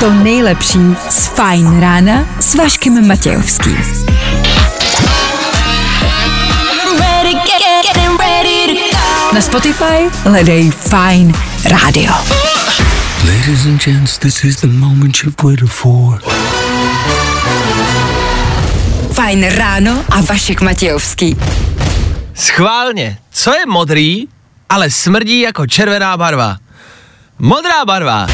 to nejlepší z Fajn rána s Vaškem Matějovským. Na Spotify hledej Fajn rádio. Ladies and gents, this is the moment you've waited for. Fajn ráno a Vašek Matějovský. Schválně, co je modrý, ale smrdí jako červená barva? Modrá barva.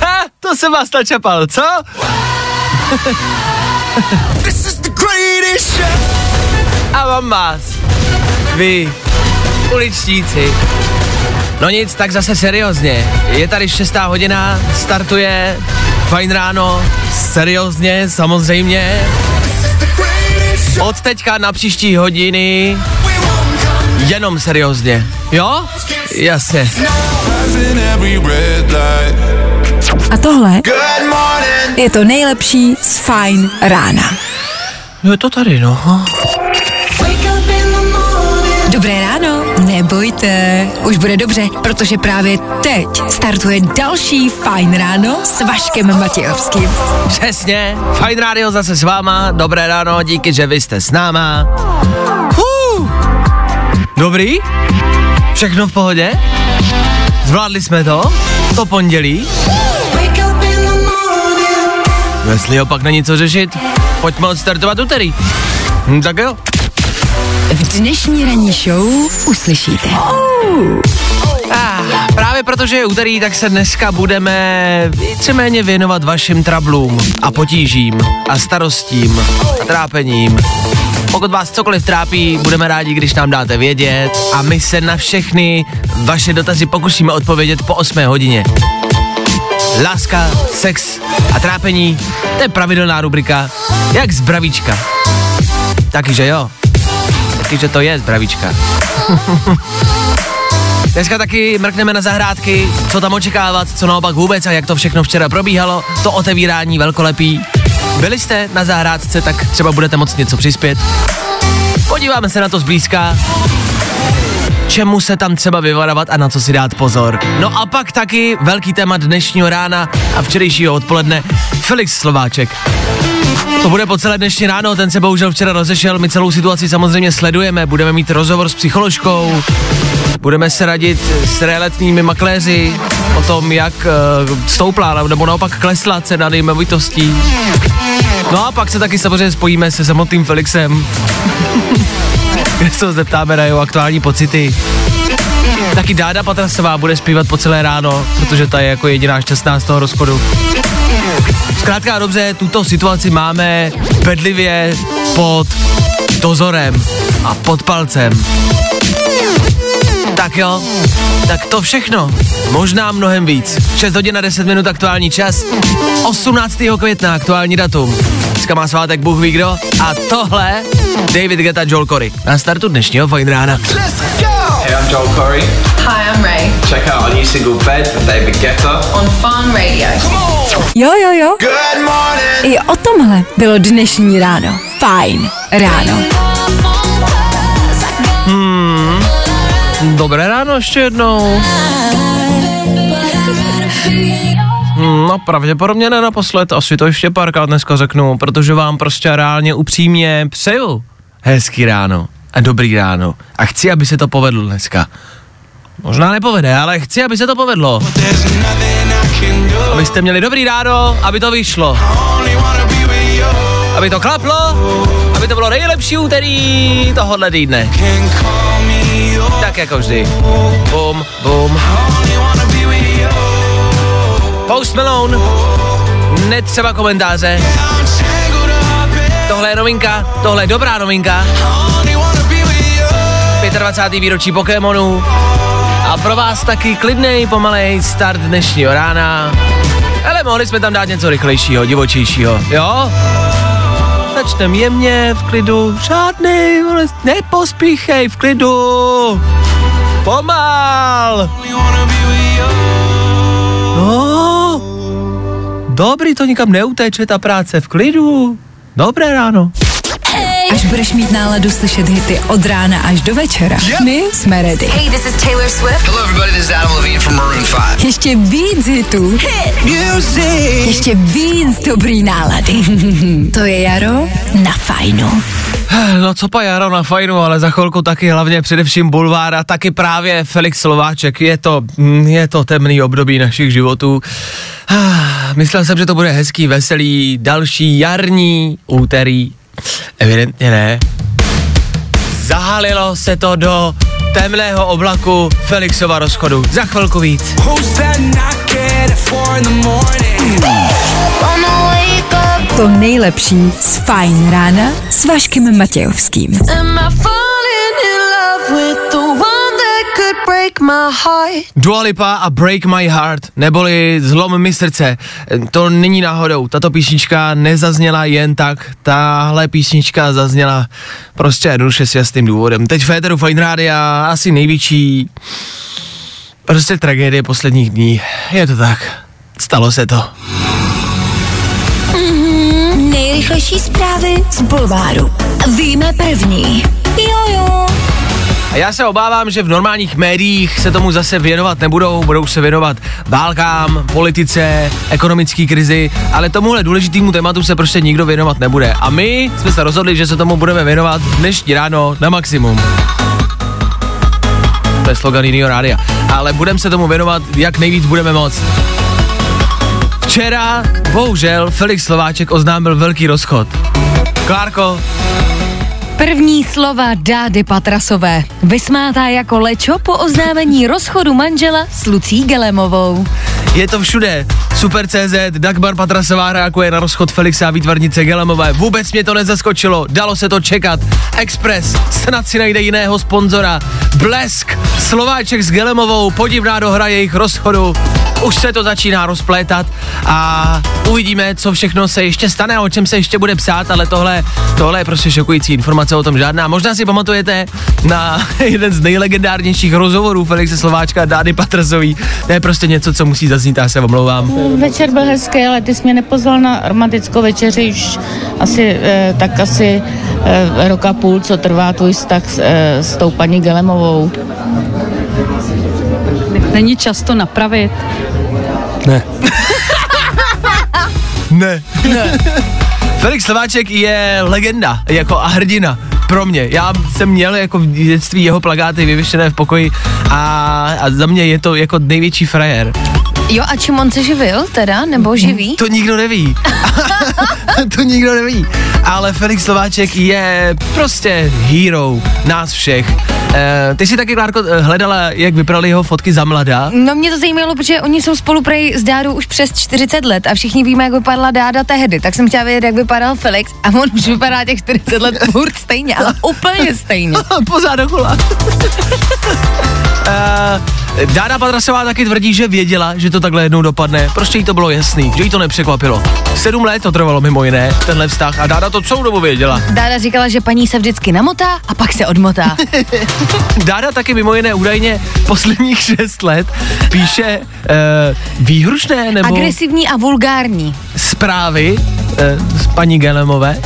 Ha, to jsem vás načapal, co? A mám vás. Vy, uličníci. No nic, tak zase seriózně. Je tady šestá hodina, startuje fajn ráno, seriózně, samozřejmě. Od teďka na příští hodiny jenom seriózně. Jo? Jasně. A tohle je to nejlepší z Fajn rána. No je to tady, no. Dobré ráno, nebojte, už bude dobře, protože právě teď startuje další Fajn ráno s Vaškem Matějovským. Přesně, Fajn Radio zase s váma, dobré ráno, díky, že vy jste s náma. Hů. Dobrý? Všechno v pohodě? Zvládli jsme to? To pondělí? Jestli opak není co řešit, pojďme odstartovat úterý. Hm, tak jo. V dnešní ranní show uslyšíte. Ah, právě protože je úterý, tak se dneska budeme víceméně věnovat vašim trablům a potížím a starostím a trápením. Pokud vás cokoliv trápí, budeme rádi, když nám dáte vědět a my se na všechny vaše dotazy pokusíme odpovědět po 8 hodině. Láska, sex a trápení, to je pravidelná rubrika, jak zdravíčka. Taky, že jo? Taky, že to je zdravíčka. Dneska taky mrkneme na zahrádky, co tam očekávat, co naopak vůbec a jak to všechno včera probíhalo, to otevírání velkolepý. Byli jste na zahrádce, tak třeba budete moct něco přispět. Podíváme se na to zblízka, čemu se tam třeba vyvarovat a na co si dát pozor. No a pak taky velký téma dnešního rána a včerejšího odpoledne Felix Slováček. To bude po celé dnešní ráno, ten se bohužel včera rozešel, my celou situaci samozřejmě sledujeme, budeme mít rozhovor s psycholožkou, budeme se radit s realitními makléři o tom, jak uh, stoupla nebo naopak klesla cena nemovitostí. No a pak se taky samozřejmě spojíme se samotným Felixem, kde se zeptáme na jeho aktuální pocity. Taky Dáda Patrasová bude zpívat po celé ráno, protože ta je jako jediná šťastná z toho rozchodu. Zkrátka a dobře, tuto situaci máme bedlivě pod dozorem a pod palcem. Tak jo, tak to všechno, možná mnohem víc. 6 hodin a 10 minut aktuální čas, 18. května aktuální datum. Dneska má svátek Bůh ví kdo a tohle David Geta Joel Corey. Na startu dnešního fajn rána. Let's go. Hey, I'm Joel Corey. Hi, I'm Ray Check out our new single Bed with David Guetta. on Fun Radio. Jo, jo, jo. Good morning. I o tomhle bylo dnešní ráno. Fajn ráno. Dobré ráno ještě jednou. Hmm, No pravděpodobně ne naposled, asi to ještě párkrát dneska řeknu, protože vám prostě reálně upřímně přeju hezký ráno a dobrý ráno a chci, aby se to povedlo dneska. Možná nepovede, ale chci, aby se to povedlo. Abyste měli dobrý ráno, aby to vyšlo. Aby to klaplo, aby to bylo nejlepší úterý tohohle týdne. Tak jako vždy. Bum, bum. Post Malone. Netřeba komentáře. Tohle je novinka, tohle je dobrá novinka. Only wanna be with you. 25. výročí Pokémonu. A pro vás taky klidnej, pomalej start dnešního rána. Ale mohli jsme tam dát něco rychlejšího, divočejšího, jo? Začneme jemně, v klidu, žádný, nepospíchej, v klidu. Pomal. No, dobrý, to nikam neuteče, ta práce, v klidu. Dobré ráno. Až budeš mít náladu slyšet hity od rána až do večera. My jsme ready. Hey, this is Taylor Swift. Hello, everybody. This is Adam Levine from Maroon 5. Ještě víc hitů. Ještě víc dobrý nálady. to je Jaro na fajnu. No co pa Jaro na fajnu, ale za chvilku taky hlavně především Bulvár a taky právě Felix Slováček. Je to, mm, je to temný období našich životů. Myslel jsem, že to bude hezký, veselý, další jarní úterý. Evidentně ne. Zahalilo se to do temného oblaku Felixova rozchodu. Za chvilku víc. To nejlepší z Fajn rána s Vaškem Matějovským. Break my heart? Dua Lipa a Break My Heart, neboli Zlom mi srdce. To není náhodou, tato písnička nezazněla jen tak, tahle písnička zazněla prostě jednoduše s jasným důvodem. Teď v Féteru Fine Rádia asi největší prostě tragédie posledních dní. Je to tak, stalo se to. Nejrychlejší zprávy z Bulváru. Víme první. Jojo. A já se obávám, že v normálních médiích se tomu zase věnovat nebudou, budou se věnovat válkám, politice, ekonomické krizi, ale tomuhle důležitému tématu se prostě nikdo věnovat nebude. A my jsme se rozhodli, že se tomu budeme věnovat dnešní ráno na maximum. To je slogan jiného rádia. Ale budeme se tomu věnovat, jak nejvíc budeme moct. Včera, bohužel, Felix Slováček oznámil velký rozchod. Klárko, První slova Dády Patrasové. Vysmátá jako lečo po oznámení rozchodu manžela s Lucí Gelemovou. Je to všude. Super.cz, Dagmar Patrasová reaguje na rozchod Felixa a výtvarnice Gelemové. Vůbec mě to nezaskočilo, dalo se to čekat. Express, snad si najde jiného sponzora. Blesk, Slováček s Gelemovou, podivná dohra jejich rozchodu. Už se to začíná rozplétat a uvidíme, co všechno se ještě stane a o čem se ještě bude psát, ale tohle, tohle je prostě šokující informace o tom žádná. Možná si pamatujete na jeden z nejlegendárnějších rozhovorů Felixe Slováčka a Dády Patrasový. To je prostě něco, co musí zaznít, já se omlouvám. Večer byl hezký, ale ty jsi mě nepozval na romantickou večeři už asi, eh, tak asi eh, roka půl, co trvá tvůj vztah s, eh, s tou paní Gelemovou. Není čas to napravit. Ne. ne. Felix Slováček je legenda, jako a hrdina pro mě. Já jsem měl jako v dětství jeho plagáty vyvěšené v pokoji a, a za mě je to jako největší frajer. Jo, a čím on se živil teda, nebo živí? To nikdo neví. to nikdo neví. Ale Felix Slováček je prostě hero nás všech. E, ty si taky, Klárko, eh, hledala, jak vypadaly jeho fotky za mladá. No mě to zajímalo, protože oni jsou spolu prej s Dádou už přes 40 let a všichni víme, jak vypadala Dáda tehdy, tak jsem chtěla vědět, jak vypadal Felix a on už vypadá těch 40 let furt stejně, ale úplně stejně. Pořád dokola. Uh, Dáda Patrasová taky tvrdí, že věděla, že to takhle jednou dopadne. Prostě jí to bylo jasný, že jí to nepřekvapilo. Sedm let to trvalo mimo jiné, tenhle vztah a Dáda to celou dobu věděla. Dáda říkala, že paní se vždycky namotá a pak se odmotá. Dáda taky mimo jiné údajně posledních šest let píše uh, výhrušné nebo Agresivní a vulgární. zprávy uh, z paní Gelemové.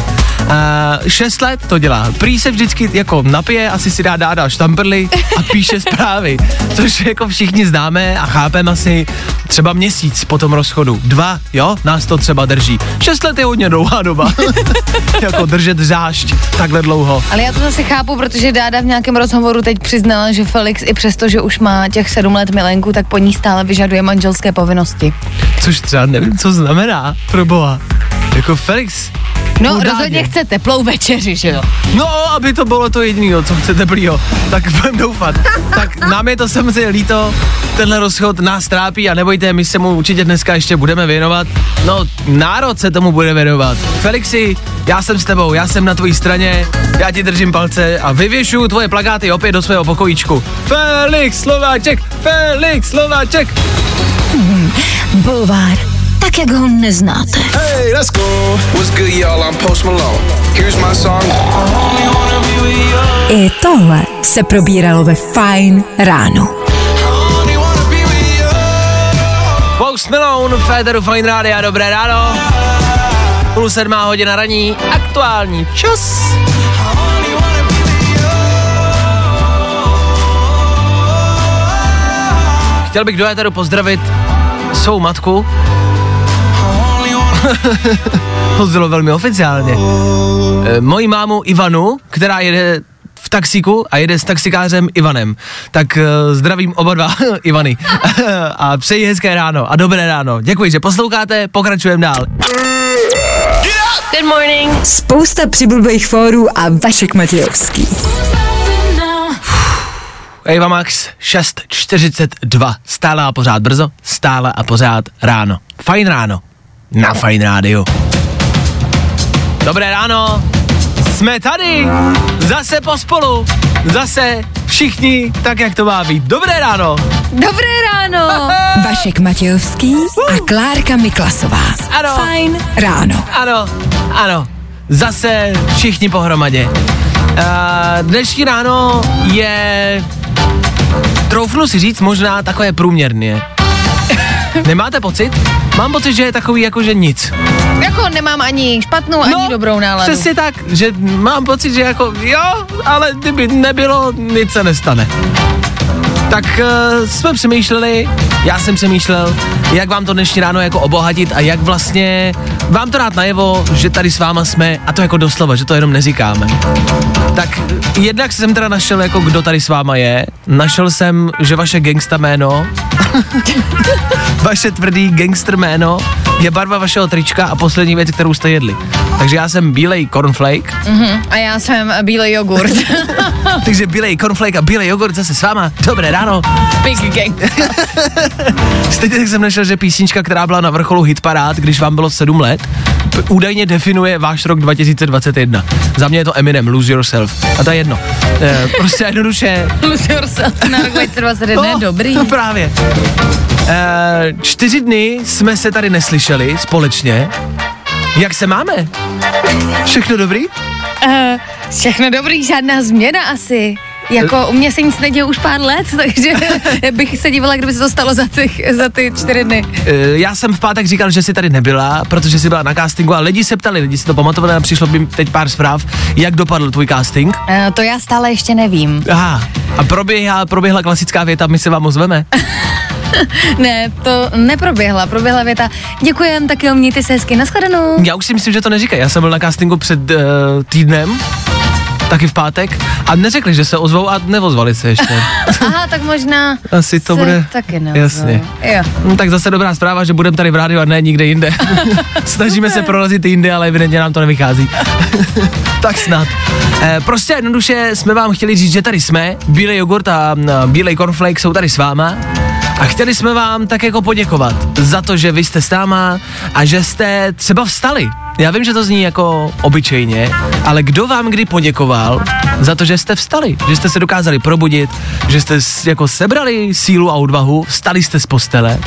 Uh, šest let to dělá. Prý se vždycky jako napije, asi si dá dáda štamprly a píše zprávy, což jako všichni známe a chápeme asi třeba měsíc po tom rozchodu. Dva, jo, nás to třeba drží. Šest let je hodně dlouhá doba. jako držet zášť takhle dlouho. Ale já to zase chápu, protože Dáda v nějakém rozhovoru teď přiznala, že Felix i přesto, že už má těch sedm let milenku, tak po ní stále vyžaduje manželské povinnosti. Což třeba nevím, co znamená, pro boha. Jako Felix. No, Půl rozhodně chce teplou večeři, že jo? No, aby to bylo to jediné, co chcete blího, tak budeme doufat. Tak nám je to samozřejmě líto, tenhle rozchod nás trápí a nebojte, my se mu určitě dneska ještě budeme věnovat. No, národ se tomu bude věnovat. Felixi, já jsem s tebou, já jsem na tvojí straně, já ti držím palce a vyvěšu tvoje plakáty opět do svého pokojíčku. Felix Slováček, Felix Slováček. Bulvár tak jak ho neznáte. Hey, let's go. What's good, y'all? I'm Post Malone. Here's my song. I tohle se probíralo ve Fine ráno. Post Malone, Federu Fine Rádia, dobré ráno. Půl sedmá hodina raní, aktuální čas. Chtěl bych do éteru pozdravit svou matku, to znělo velmi oficiálně. E, moji mámu Ivanu, která jede v taxíku a jede s taxikářem Ivanem. Tak uh, zdravím oba dva Ivany. a přeji hezké ráno a dobré ráno. Děkuji, že posloucháte, pokračujeme dál. Good morning. Spousta přibulbých fórů a Vašek Matějovský. Eva Max, 6.42. Stále a pořád brzo, stále a pořád ráno. Fajn ráno. Na Fajn rádiu. Dobré ráno. Jsme tady. Zase pospolu. Zase všichni tak, jak to má být. Dobré ráno. Dobré ráno. Vašek Matějovský a Klárka Miklasová. Ano. Fajn ráno. Ano, ano. Zase všichni pohromadě. Uh, dnešní ráno je, troufnu si říct, možná takové průměrně. Nemáte pocit? Mám pocit, že je takový jako, že nic. Jako nemám ani špatnou, ani dobrou náladu. No, Přesně tak, že mám pocit, že jako jo, ale kdyby nebylo, nic se nestane. Tak uh, jsme přemýšleli, já jsem přemýšlel, jak vám to dnešní ráno jako obohatit a jak vlastně vám to dát najevo, že tady s váma jsme a to jako doslova, že to jenom neříkáme. Tak jednak jsem teda našel jako kdo tady s váma je, našel jsem, že vaše gangsta jméno, vaše tvrdý gangster jméno je barva vašeho trička a poslední věc, kterou jste jedli. Takže já jsem bílej cornflake, Mhm. A já jsem bílej jogurt. takže bílej cornflake a bílej jogurt zase s váma. Dobré ráno. Big gang. Stejně tak jsem našel, že písnička, která byla na vrcholu hitparád, když vám bylo 7 let, údajně definuje váš rok 2021. Za mě je to Eminem, Lose Yourself. A to je jedno. E, prostě jednoduše. Lose yourself na rok 2021 je dobrý. No právě. E, čtyři dny jsme se tady neslyšeli společně. Jak se máme? Všechno dobrý? Uh, všechno dobrý, žádná změna asi. Jako u mě se nic neděje už pár let, takže bych se dívala, kdyby se to stalo za, těch, za ty čtyři dny. E, já jsem v pátek říkal, že jsi tady nebyla, protože jsi byla na castingu a lidi se ptali, lidi si to pamatovali a přišlo by teď pár zpráv, jak dopadl tvůj casting. Uh, to já stále ještě nevím. Aha, a proběhla, proběhla klasická věta, my se vám ozveme. Ne, to neproběhla. Proběhla věta, děkujem, tak jo, mějte se hezky, nashledanou. Já už si myslím, že to neříkají. Já jsem byl na castingu před uh, týdnem, taky v pátek, a neřekli, že se ozvou a neozvali se ještě. Aha, tak možná Asi to bude- taky neozvou. Jasně. Jo. No, tak zase dobrá zpráva, že budeme tady v rádiu a ne nikde jinde. Snažíme se prorazit jinde, ale evidentně nám to nevychází. tak snad. E, prostě jednoduše jsme vám chtěli říct, že tady jsme, bílej jogurt a a bílej cornflake jsou tady s váma. A chtěli jsme vám tak jako poděkovat za to, že vy jste s náma a že jste třeba vstali. Já vím, že to zní jako obyčejně, ale kdo vám kdy poděkoval za to, že jste vstali, že jste se dokázali probudit, že jste jako sebrali sílu a odvahu, vstali jste z postele,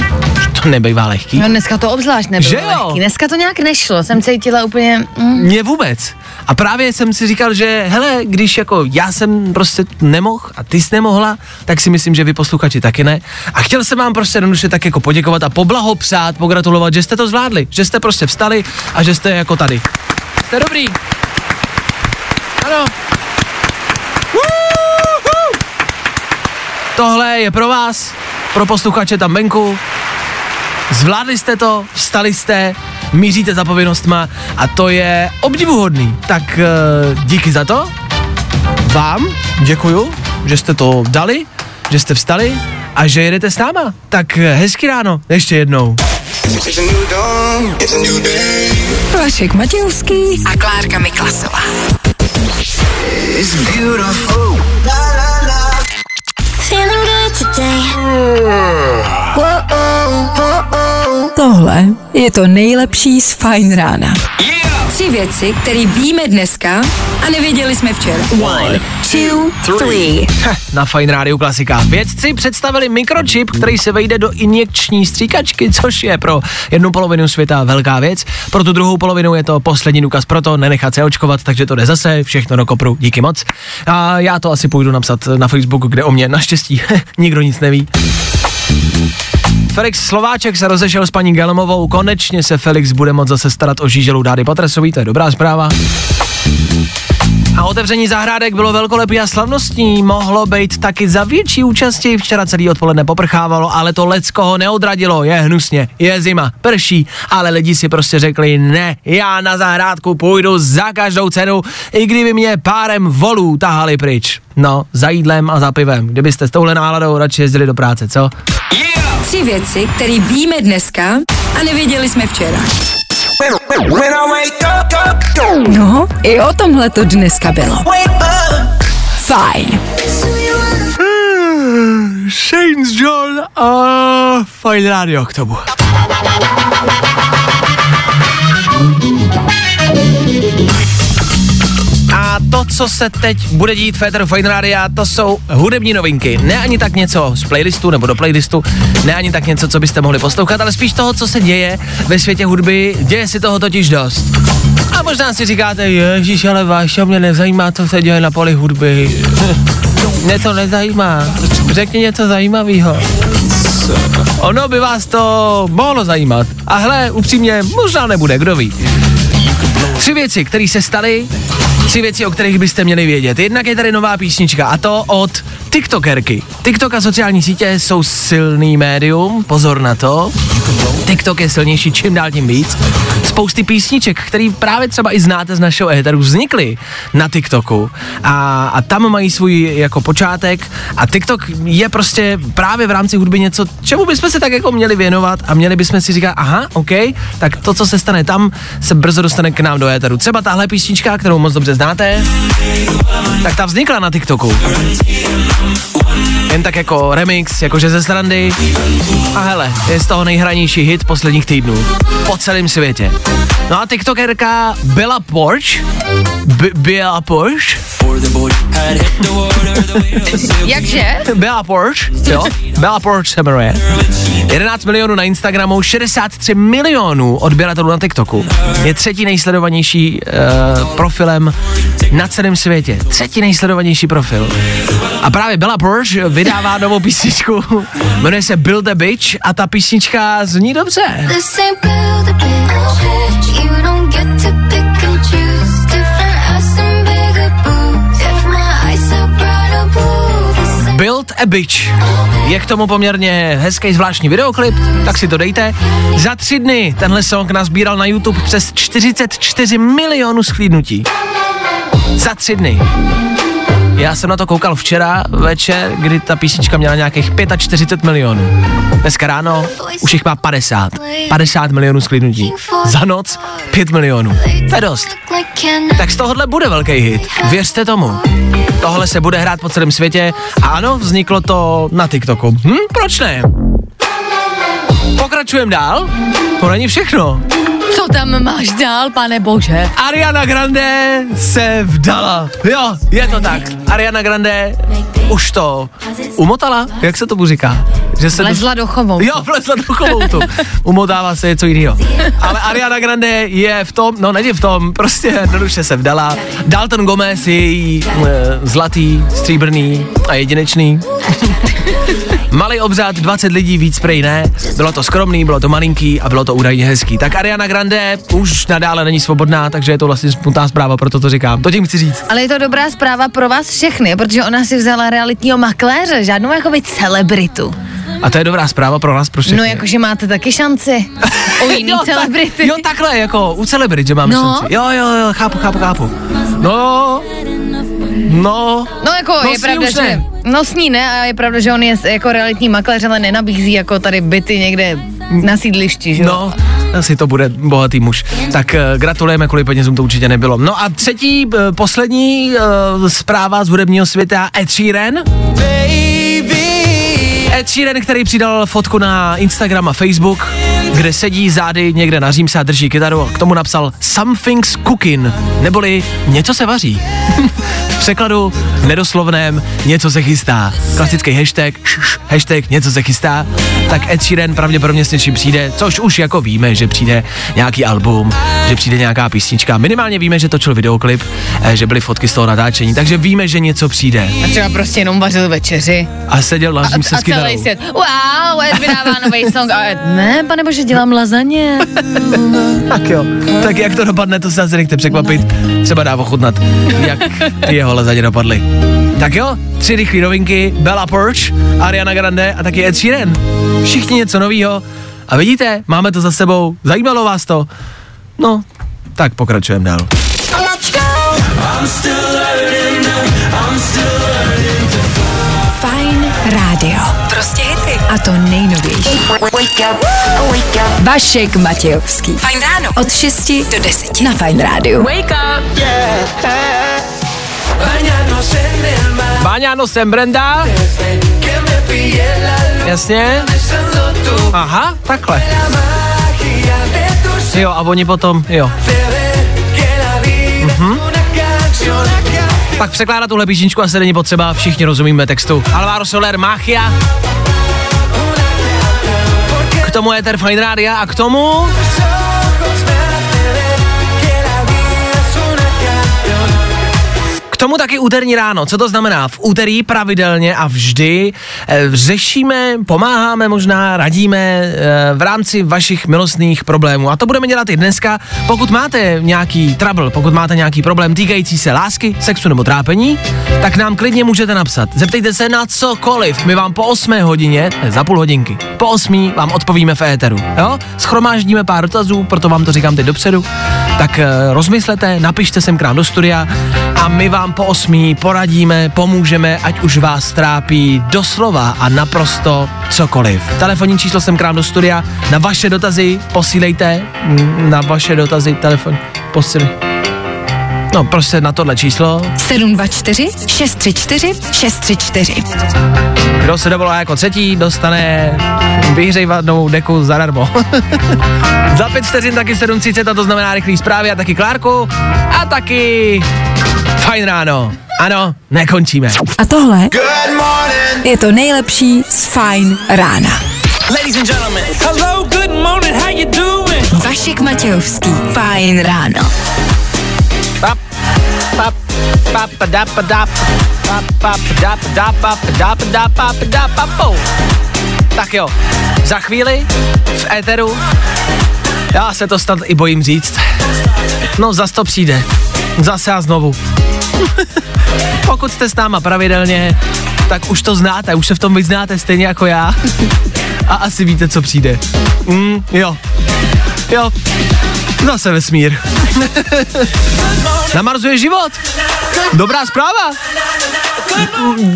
to nebejvá lehký. No dneska to obzvlášť nebylo Že jo? lehký. Dneska to nějak nešlo, jsem cítila úplně... Mm, Mně vůbec. A právě jsem si říkal, že hele, když jako já jsem prostě nemohl a ty jsi nemohla, tak si myslím, že vy posluchači taky ne. A chtěl jsem vám prostě jednoduše tak jako poděkovat a poblahopřát, pogratulovat, že jste to zvládli, že jste prostě vstali a že jste jako tady. Jste dobrý. Ano. Tohle je pro vás, pro posluchače tam venku. Zvládli jste to, vstali jste, míříte za povinnostma a to je obdivuhodný. Tak uh, díky za to. Vám děkuju, že jste to dali, že jste vstali a že jedete s náma. Tak eh, hezký ráno, ještě jednou. Vašek Matějovský a Klárka Miklasová. Feeling good today. Tohle je to nejlepší z Fajn rána. Tři věci, které víme dneska a nevěděli jsme včera. One, two, three. Heh, na Fine Radio Klasika. Vědci představili mikročip, který se vejde do injekční stříkačky, což je pro jednu polovinu světa velká věc. Pro tu druhou polovinu je to poslední důkaz pro to nenechat se očkovat, takže to jde zase, všechno do kopru, díky moc. A já to asi půjdu napsat na Facebooku, kde o mě naštěstí nikdo nic neví. Felix Slováček se rozešel s paní Gelmovou, konečně se Felix bude moct zase starat o žíželu Dády Patresový, to je dobrá zpráva. A otevření zahrádek bylo velkolepý a slavnostní. Mohlo být taky za větší účasti. Včera celý odpoledne poprchávalo, ale to lecko ho neodradilo. Je hnusně, je zima, prší, ale lidi si prostě řekli, ne, já na zahrádku půjdu za každou cenu, i kdyby mě párem volů tahali pryč. No, za jídlem a za pivem. Kdybyste s touhle náladou radši jezdili do práce, co? Tři věci, které víme dneska a nevěděli jsme včera. No, i o tomhle to dneska bylo. Fajn. Saints John a fajn rádio k tomu. Co se teď bude dít v Féteru Fine Rádia, to jsou hudební novinky. Ne ani tak něco z playlistu nebo do playlistu, ne ani tak něco, co byste mohli poslouchat, ale spíš toho, co se děje ve světě hudby. Děje si toho totiž dost. A možná si říkáte, ježíš, ale Váša, mě nezajímá, co se děje na poli hudby. Mě to nezajímá. Řekni něco zajímavého. Ono by vás to mohlo zajímat. A hle, upřímně, možná nebude, kdo ví. Tři věci, které se staly, tři věci, o kterých byste měli vědět. Jednak je tady nová písnička a to od TikTokerky. TikTok a sociální sítě jsou silný médium, pozor na to. TikTok je silnější čím dál tím víc. Spousty písniček, který právě třeba i znáte z našeho éteru, vznikly na TikToku a, a tam mají svůj jako počátek a TikTok je prostě právě v rámci hudby něco, čemu bychom se tak jako měli věnovat a měli bychom si říkat, aha, OK, tak to, co se stane tam, se brzo dostane k nám do éteru. Třeba tahle písnička, kterou moc dobře znáte, tak ta vznikla na TikToku. Jen tak jako remix, jakože ze srandy. A hele, je z toho nejhranější hit posledních týdnů. Po celém světě. No a TikTokerka Bella Porsche. B- Bella Porsche. Jakže? Bella Porsche, jo? Bella Porsche se jmenuje. 11 milionů na Instagramu, 63 milionů odběratelů na TikToku. Je třetí nejsledovanější uh, profilem na celém světě. Třetí nejsledovanější profil. A právě Bella Porsche vydává novou písničku, jmenuje se Build a Bitch a ta písnička zní dobře. Build a Bitch. Je k tomu poměrně hezký zvláštní videoklip, tak si to dejte. Za tři dny tenhle song nazbíral na YouTube přes 44 milionů schlídnutí. Za tři dny. Já jsem na to koukal včera večer, kdy ta písnička měla nějakých 45 milionů. Dneska ráno už jich má 50. 50 milionů sklidnutí. Za noc 5 milionů. To je dost. Tak z tohohle bude velký hit. Věřte tomu. Tohle se bude hrát po celém světě a ano, vzniklo to na TikToku. Hm, proč ne? Pokračujeme dál? To není všechno. Co tam máš dál, pane bože? Ariana Grande se vdala. Jo, je to tak. Ariana Grande už to umotala, jak se tomu říká? Že se Vlezla do chovou. Jo, vlezla do chovoutu. Umotává se něco jiného. Ale Ariana Grande je v tom, no není v tom, prostě jednoduše se vdala. Dalton Gomez je její e, zlatý, stříbrný a jedinečný. Malý obřad, 20 lidí, víc prej ne. Bylo to skromný, bylo to malinký a bylo to údajně hezký. Tak Ariana Grande už nadále není svobodná, takže je to vlastně smutná zpráva, proto to říkám. To tím chci říct. Ale je to dobrá zpráva pro vás všechny, protože ona si vzala realitního makléře, žádnou jakoby celebritu. A to je dobrá zpráva pro nás, pro všechny. No jakože máte taky šanci o jiný Jo, tak- celebrity. Jo, takhle, jako u celebrit, že máme No. šanci. Jo, jo, jo, chápu, chápu, chápu. No, no, No jako No, je pravda, že... ne. No s ní ne, a je pravda, že on je jako realitní makléř, ale nenabízí jako tady byty někde na sídlišti, že jo? no, asi to bude bohatý muž. Tak uh, gratulujeme, kolik penězům to určitě nebylo. No a třetí, uh, poslední uh, zpráva z hudebního světa, Ed Sheeran. Ed Sheeran, který přidal fotku na Instagram a Facebook, kde sedí zády někde na římse a drží kytaru a k tomu napsal Something's cooking, neboli něco se vaří. v překladu nedoslovném něco se chystá. Klasický hashtag, šš, hashtag něco se chystá. Tak Ed Sheeran pravděpodobně s něčím přijde, což už jako víme, že přijde nějaký album, že přijde nějaká písnička. Minimálně víme, že točil videoklip, eh, že byly fotky z toho natáčení, takže víme, že něco přijde. A třeba prostě jenom vařil večeři. A seděl na A, římse a s kytarou. Celý svět. Wow, Ed vydává nový song. A Ed, ne, pane bože, dělám lazaně. Tak jo. Tak jak to dopadne, to se asi nechte překvapit. Třeba dá ochutnat, jak ty jeho lazaně dopadly. Tak jo, tři rychlé novinky, Bella Porch, Ariana Grande a taky Ed Sheeran. Všichni něco novýho. A vidíte, máme to za sebou. Zajímalo vás to? No, tak pokračujeme dál. Fajn rádio. Prostě hity. A to nejnovější. Vašek Matějovský. Fajn ráno. Od 6 do 10 na Fajn rádiu. Wake up. Báňáno jsem Brenda. Jasně. Aha, takhle. Jo, a oni potom, jo. Mhm. Tak překládat tuhle písničku asi není potřeba, všichni rozumíme textu. Alvaro Soler, Machia. K tomu je Fine Rádia a k tomu... tomu taky úterní ráno. Co to znamená? V úterý pravidelně a vždy e, řešíme, pomáháme možná, radíme e, v rámci vašich milostných problémů. A to budeme dělat i dneska. Pokud máte nějaký trouble, pokud máte nějaký problém týkající se lásky, sexu nebo trápení, tak nám klidně můžete napsat. Zeptejte se na cokoliv. My vám po 8 hodině, ne, za půl hodinky, po 8 vám odpovíme v éteru. Jo? Schromáždíme pár dotazů, proto vám to říkám teď dopředu. Tak rozmyslete, napište sem k nám do studia a my vám po osmí poradíme, pomůžeme, ať už vás trápí doslova a naprosto cokoliv. Telefonní číslo jsem krám do studia, na vaše dotazy posílejte, mm, na vaše dotazy telefon, posílejte. No, prostě na tohle číslo. 724 634 634. Kdo se dovolá jako třetí, dostane vyhřejvanou deku zadarmo. Za pět vteřin taky 7.30 a to znamená rychlý zprávy a taky Klárku a taky fajn ráno. Ano, nekončíme. A tohle je to nejlepší z Fajn rána. Ladies and gentlemen, hello, good morning, how you doing? Vašek Matějovský. Fajn ráno. Pap, pap, pap, da, pa, da, pap, pap, da, pa, da, pap, da, pa, da, pap, da, pa, pou. Tak jo, za chvíli v éteru, já se to snad i bojím říct, no zas to přijde, zase a znovu. Pokud jste s náma pravidelně, tak už to znáte, už se v tom vyznáte stejně jako já. A asi víte, co přijde. Mm, jo. Jo. Zase vesmír. Na Marsu je život. Dobrá zpráva.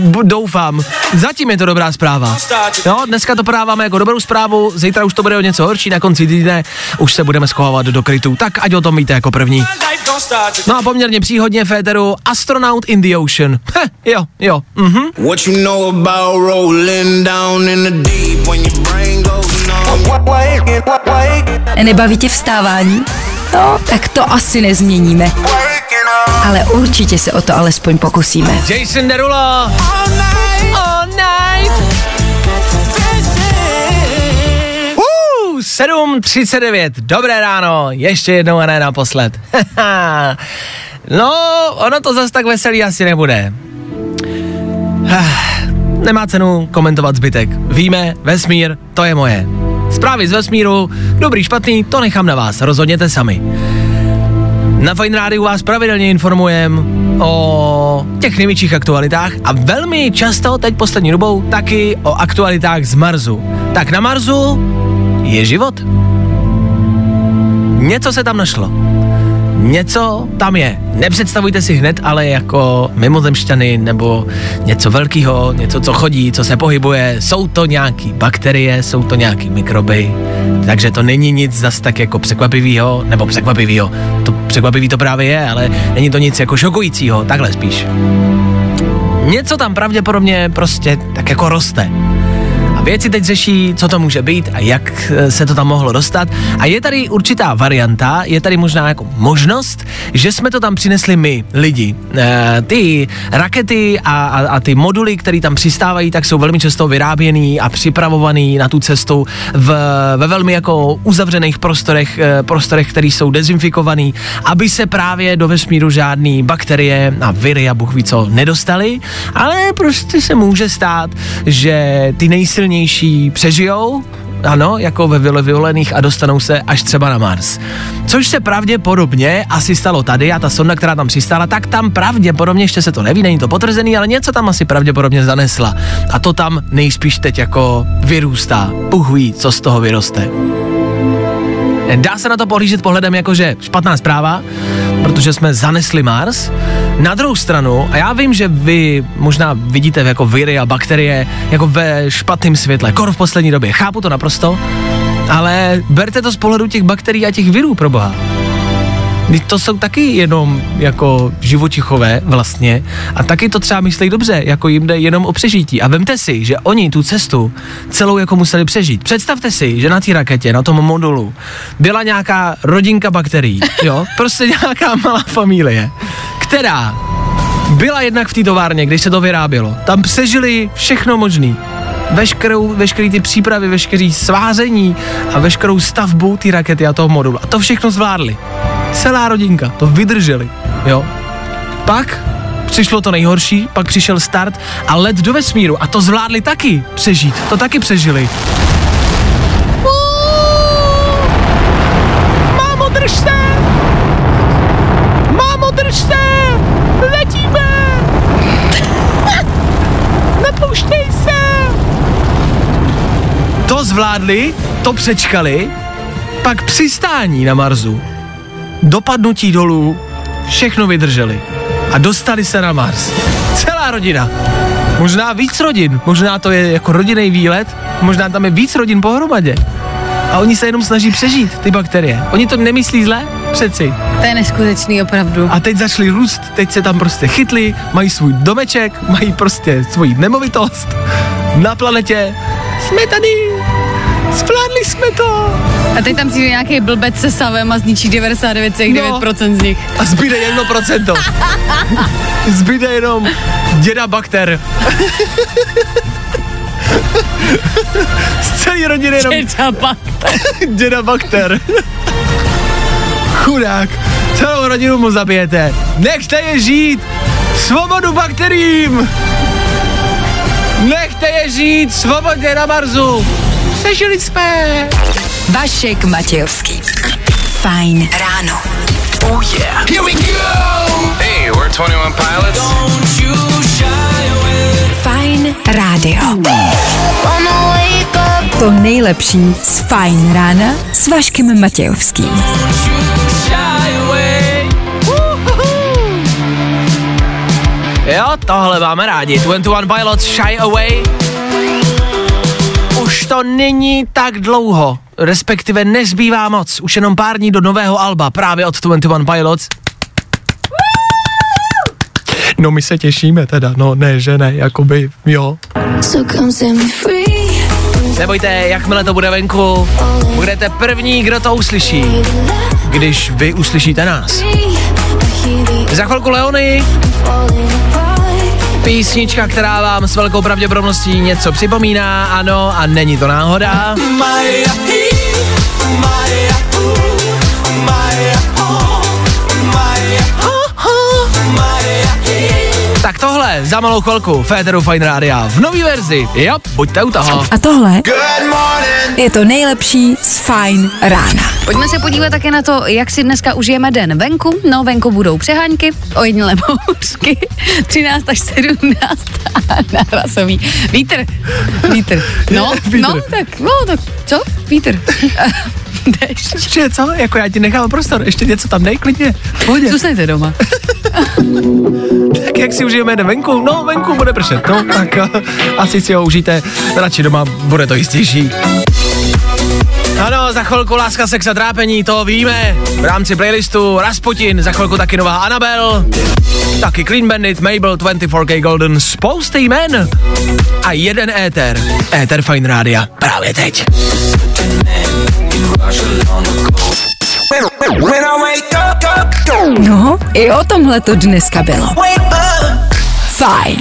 B- doufám. Zatím je to dobrá zpráva. Jo, dneska to podáváme jako dobrou zprávu, zítra už to bude o něco horší, na konci týdne už se budeme schovávat do krytů, tak ať o tom víte jako první. No a poměrně příhodně Féteru Astronaut in the Ocean. Heh, jo, jo, mhm. What you know about rolling down in the deep when your brain goes numb? Nebaví tě vstávání? No, tak to asi nezměníme. Ale určitě se o to alespoň pokusíme. Jason Derulo. All night. Uh, 7.39, dobré ráno, ještě jednou a ne naposled. no, ono to zas tak veselý asi nebude. Nemá cenu komentovat zbytek. Víme, vesmír, to je moje. Zprávy z vesmíru, dobrý, špatný, to nechám na vás, rozhodněte sami. Na Fine Rádiu vás pravidelně informujem o těch největších aktualitách a velmi často teď poslední dobou taky o aktualitách z Marsu. Tak na Marsu je život. Něco se tam našlo. Něco tam je. Nepředstavujte si hned, ale jako mimozemšťany nebo něco velkého, něco, co chodí, co se pohybuje. Jsou to nějaký bakterie, jsou to nějaký mikroby, takže to není nic zas tak jako překvapivého, nebo překvapivého. To překvapivý to právě je, ale není to nic jako šokujícího, takhle spíš. Něco tam pravděpodobně prostě tak jako roste. Věci teď řeší, co to může být a jak eh, se to tam mohlo dostat. A je tady určitá varianta, je tady možná jako možnost, že jsme to tam přinesli my, lidi. E, ty rakety a, a, a ty moduly, které tam přistávají, tak jsou velmi často vyráběný a připravovaný na tu cestu v, ve velmi jako uzavřených prostorech, e, prostorech, které jsou dezinfikovaný, aby se právě do vesmíru žádný bakterie a viry a Bůh ví co nedostali, ale prostě se může stát, že ty nejsilnější přežijou, ano, jako ve vyvolených a dostanou se až třeba na Mars. Což se pravděpodobně asi stalo tady a ta sonda, která tam přistála, tak tam pravděpodobně, ještě se to neví, není to potvrzený, ale něco tam asi pravděpodobně zanesla. A to tam nejspíš teď jako vyrůstá. Ví, co z toho vyroste. Dá se na to pohlížet pohledem jakože špatná zpráva, protože jsme zanesli Mars. Na druhou stranu, a já vím, že vy možná vidíte jako viry a bakterie jako ve špatném světle, kor v poslední době, chápu to naprosto, ale berte to z pohledu těch bakterií a těch virů, pro boha. Vždyť to jsou taky jenom jako živočichové vlastně a taky to třeba myslí dobře, jako jim jde jenom o přežití. A vemte si, že oni tu cestu celou jako museli přežít. Představte si, že na té raketě, na tom modulu byla nějaká rodinka bakterií, jo, prostě nějaká malá familie, která byla jednak v té továrně, když se to vyrábělo. Tam přežili všechno možný. Veškerou, veškerý ty přípravy, veškerý svázení a veškerou stavbu té rakety a toho modulu. A to všechno zvládli. Celá rodinka, to vydrželi, jo. Pak přišlo to nejhorší, pak přišel start a let do vesmíru a to zvládli taky přežít, to taky přežili. Mámo, drž se! Mámo, drž se! Letíme! Nepouštěj se! To zvládli, to přečkali, pak přistání na Marsu, dopadnutí dolů, všechno vydrželi a dostali se na Mars. Celá rodina. Možná víc rodin, možná to je jako rodinný výlet, možná tam je víc rodin pohromadě. A oni se jenom snaží přežít, ty bakterie. Oni to nemyslí zle, přeci. To je neskutečný opravdu. A teď začali růst, teď se tam prostě chytli, mají svůj domeček, mají prostě svoji nemovitost na planetě. Jsme tady, zvládli jsme to. A teď tam přijde nějaký blbec se savem a zničí 99,9% z nich. A zbyde 1%. zbyde jenom děda bakter. Z celé rodiny jenom Děda bakter. děda bakter. Chudák. Celou rodinu mu zabijete. Nechte je žít. Svobodu bakteriím. Nechte je žít svobodně na Marsu. Přežili jsme. Vašek Matějovský. Fajn ráno. Oh yeah. Here we go. Hey, we're 21 Pilots. Don't you shy away. Fajn rádio. To nejlepší z Fajn rána s Vaškem Matějovským. Jo, tohle máme rádi. 21 Pilots Shy Away. To není tak dlouho, respektive nezbývá moc. Už jenom pár dní do nového alba právě od 21 Pilots. No my se těšíme teda, no ne, že ne, jakoby, jo. So come set me free. Nebojte, jakmile to bude venku, budete první, kdo to uslyší, když vy uslyšíte nás. Za chvilku Leony, písnička, která vám s velkou pravděpodobností něco připomíná, ano, a není to náhoda. Tak tohle za malou chvilku Féteru Fine Rádia v nový verzi. Jo, buďte u toho. A tohle je to nejlepší z Fajn rána. Pojďme se podívat také na to, jak si dneska užijeme den venku. No, venku budou přehánky, ojedinělé bouřky, 13 až 17 a narasový vítr. Vítr. No, Vítr. no, tak, no, tak, co? Vítr. Dešť. Ještě co? Jako já ti nechám prostor, ještě něco tam dej klidně. Pohodě. Zůstaňte doma. Tak jak si užijeme den venku? No, venku bude pršet, no, tak uh, asi si ho užijte radši doma, bude to jistější. Ano, za chvilku láska, sex a trápení, to víme. V rámci playlistu Rasputin, za chvilku taky nová Anabel, taky Clean Bandit, Mabel, 24K Golden, spousty jmen a jeden éter. Éter Fine Rádia. Právě teď. No, i o tomhle to dneska bylo. Fajn.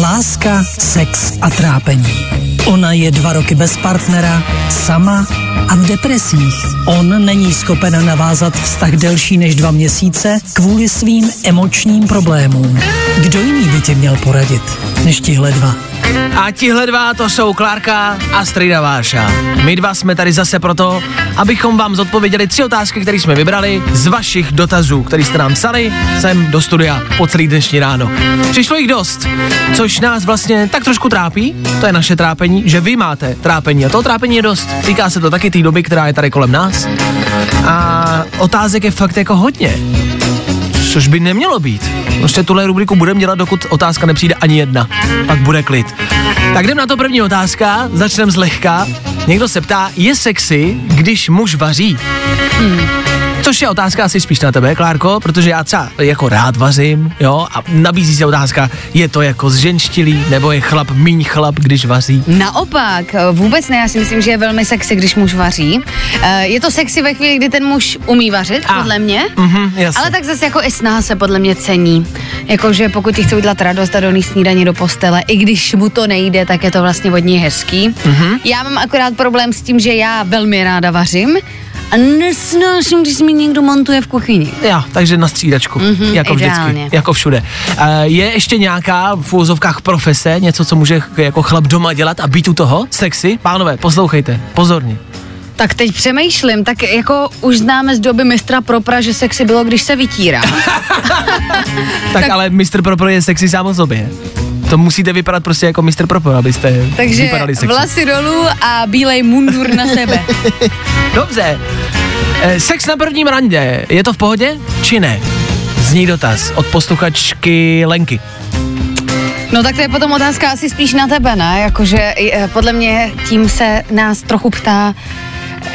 Láska, sex a trápení. Ona je dva roky bez partnera, sama a v depresích. On není schopen navázat vztah delší než dva měsíce kvůli svým emočním problémům. Kdo jiný by ti měl poradit, než tihle dva? A tihle dva to jsou Klárka a Strida Váša. My dva jsme tady zase proto, abychom vám zodpověděli tři otázky, které jsme vybrali z vašich dotazů, které jste nám psali sem do studia po celý dnešní ráno. Přišlo jich dost, což nás vlastně tak trošku trápí, to je naše trápení, že vy máte trápení a to trápení je dost. Týká se to taky té doby, která je tady kolem nás. A otázek je fakt jako hodně. Což by nemělo být. Prostě tuhle rubriku budeme dělat, dokud otázka nepřijde ani jedna. Pak bude klid. Tak jdem na to první otázka, začneme zlehka. Někdo se ptá, je sexy, když muž vaří? Hmm. Což je otázka asi spíš na tebe, Klárko, protože já třeba jako rád vařím, jo, a nabízí se otázka, je to jako zženštilý, nebo je chlap míň chlap, když vaří? Naopak, vůbec ne, já si myslím, že je velmi sexy, když muž vaří. Eh, Je to sexy ve chvíli, kdy ten muž umí vařit, A. podle mě. Mhm, jasně. Ale tak zase jako i snaha se podle mě cení. Jakože pokud ti chce udělat radost a donést snídaně do postele, i když mu to nejde, tak je to vlastně od něj hezký. Mhm. Já mám akorát problém s tím, že já velmi ráda vařím a nesnáším, když mi někdo montuje v kuchyni. Jo, takže na střídačku, Mhm, jako ideálně. vždycky, jako všude. Uh, je ještě nějaká v úzovkách profese, něco, co může jako chlap doma dělat a být u toho? Sexy? Pánové, poslouchejte, pozorně. Tak teď přemýšlím, tak jako už známe z doby mistra Propra, že sexy bylo, když se vytírá. Tak, tak ale Mr. Propro je sexy sám o sobě. To musíte vypadat prostě jako Mr. Propro, abyste Takže vypadali sexy. vlasy dolů a bílej mundur na sebe. Dobře. Eh, sex na prvním randě, je to v pohodě, či ne? Zní dotaz od posluchačky Lenky. No tak to je potom otázka asi spíš na tebe, ne? Jakože eh, podle mě tím se nás trochu ptá,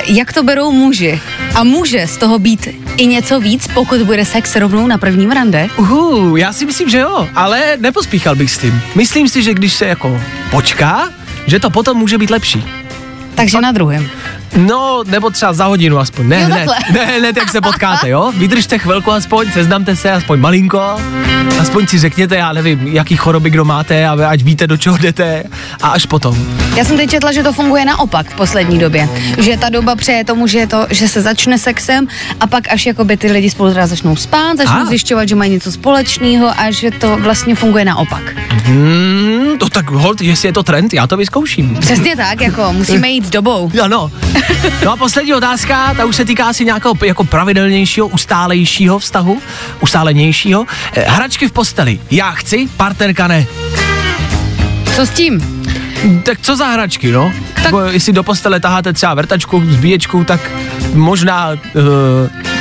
jak to berou muži. A může z toho být i něco víc, pokud bude sex rovnou na prvním rande? Uhu, já si myslím, že jo, ale nepospíchal bych s tím. Myslím si, že když se jako počká, že to potom může být lepší. Takže na druhém. No, nebo třeba za hodinu aspoň. Ne, Jo, hned, ne, hned, jak se potkáte, jo? Vydržte chvilku aspoň, seznamte se aspoň malinko, aspoň si řekněte, já nevím, jaký choroby kdo máte, a ať víte, do čeho jdete a až potom. Já jsem teď četla, že to funguje naopak v poslední době. Že ta doba přeje tomu, že, je to, že se začne sexem a pak až jakoby ty lidi spolu teda začnou spát, začnou A. zjišťovat, že mají něco společného a že to vlastně funguje naopak. Hmm, to tak hold, jestli je to trend, já to vyzkouším. Přesně tak, jako musíme jít s dobou. Ano. No a poslední otázka, ta už se týká asi nějakého jako pravidelnějšího, ustálejšího vztahu, ustálenějšího. Eh, Hračky v posteli. Já chci, partnerka ne. Co s tím? Tak co za hračky, no? Tak... jestli do postele taháte třeba vrtačku, zbíječku, tak možná uh,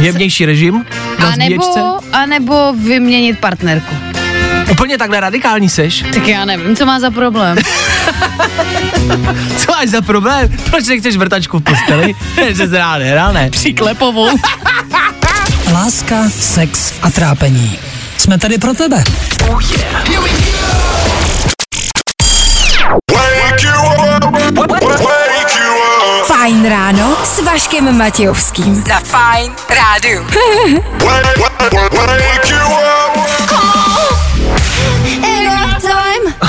jemnější režim na A nebo, a nebo vyměnit partnerku. Úplně takhle radikální seš? Tak já nevím, co má za problém. Co máš za problém? Proč nechceš vrtačku v posteli? že se rád nehrál, ne? Přiklepovou. Láska, sex a trápení. Jsme tady pro tebe. Fajn ráno s Vaškem Matějovským. Na Fajn rádu.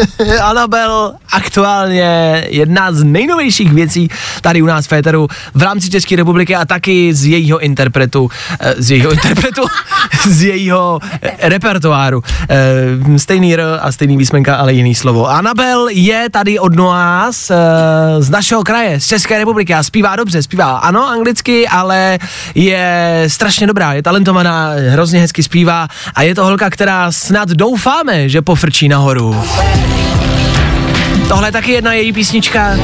Anabel aktuálně jedna z nejnovějších věcí tady u nás v Féteru v rámci České republiky a taky z jejího interpretu, eh, z jejího interpretu, z jejího eh, repertoáru. Eh, Stejný R a stejný výsmenka, ale jiný slovo. Anabel je tady od nás z našeho kraje, z České republiky a zpívá dobře, zpívá ano anglicky, ale je strašně dobrá, je talentovaná, hrozně hezky zpívá a je to holka, která snad doufáme, že pofrčí nahoru. Tohle je taky jedna její písnička.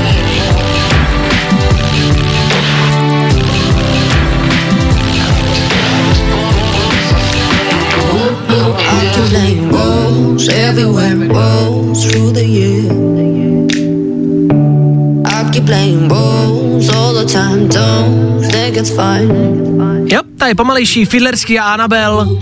Everywhere it goes through the year. Fine. Jo, tady pomalejší Fiedlerský a Anabel.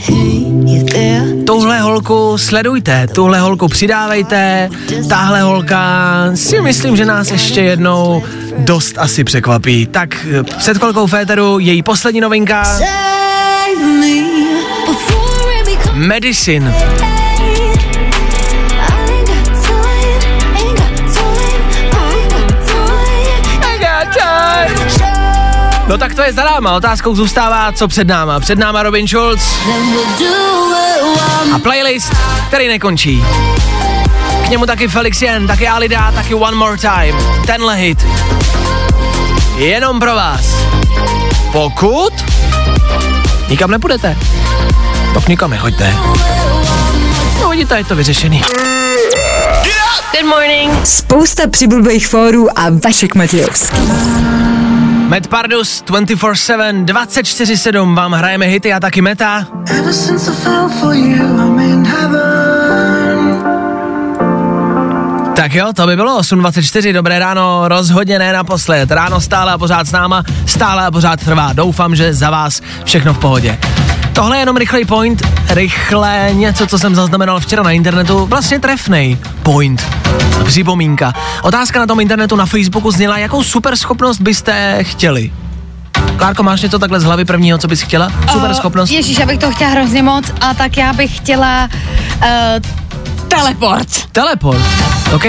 Tuhle holku sledujte, tuhle holku přidávejte, tahle holka si myslím, že nás ještě jednou dost asi překvapí. Tak před chvilkou Féteru její poslední novinka Medicine. No tak to je za náma, otázkou zůstává, co před náma. Před náma Robin Schulz a playlist, který nekončí. K němu taky Felix Jen, taky Alida, taky One More Time. Tenhle hit. Jenom pro vás. Pokud nikam nepůjdete, tak nikam nechoďte. No vidíte, je to vyřešený. Good morning. Spousta přibulbých fórů a Vašek Matějovský. Matt Pardus 24-7, 24-7 vám hrajeme hity a taky meta. Tak jo, to by bylo 8.24, dobré ráno, rozhodně ne naposled. Ráno stále a pořád s náma, stále a pořád trvá. Doufám, že za vás všechno v pohodě. Tohle je jenom rychlej point, rychle něco, co jsem zaznamenal včera na internetu, vlastně trefnej point. Připomínka. Otázka na tom internetu na Facebooku zněla, jakou super schopnost byste chtěli. Klárko, máš něco takhle z hlavy prvního, co bys chtěla? Super schopnost? Ježíš, já bych to chtěla hrozně moc a tak já bych chtěla uh, teleport. Teleport. OK.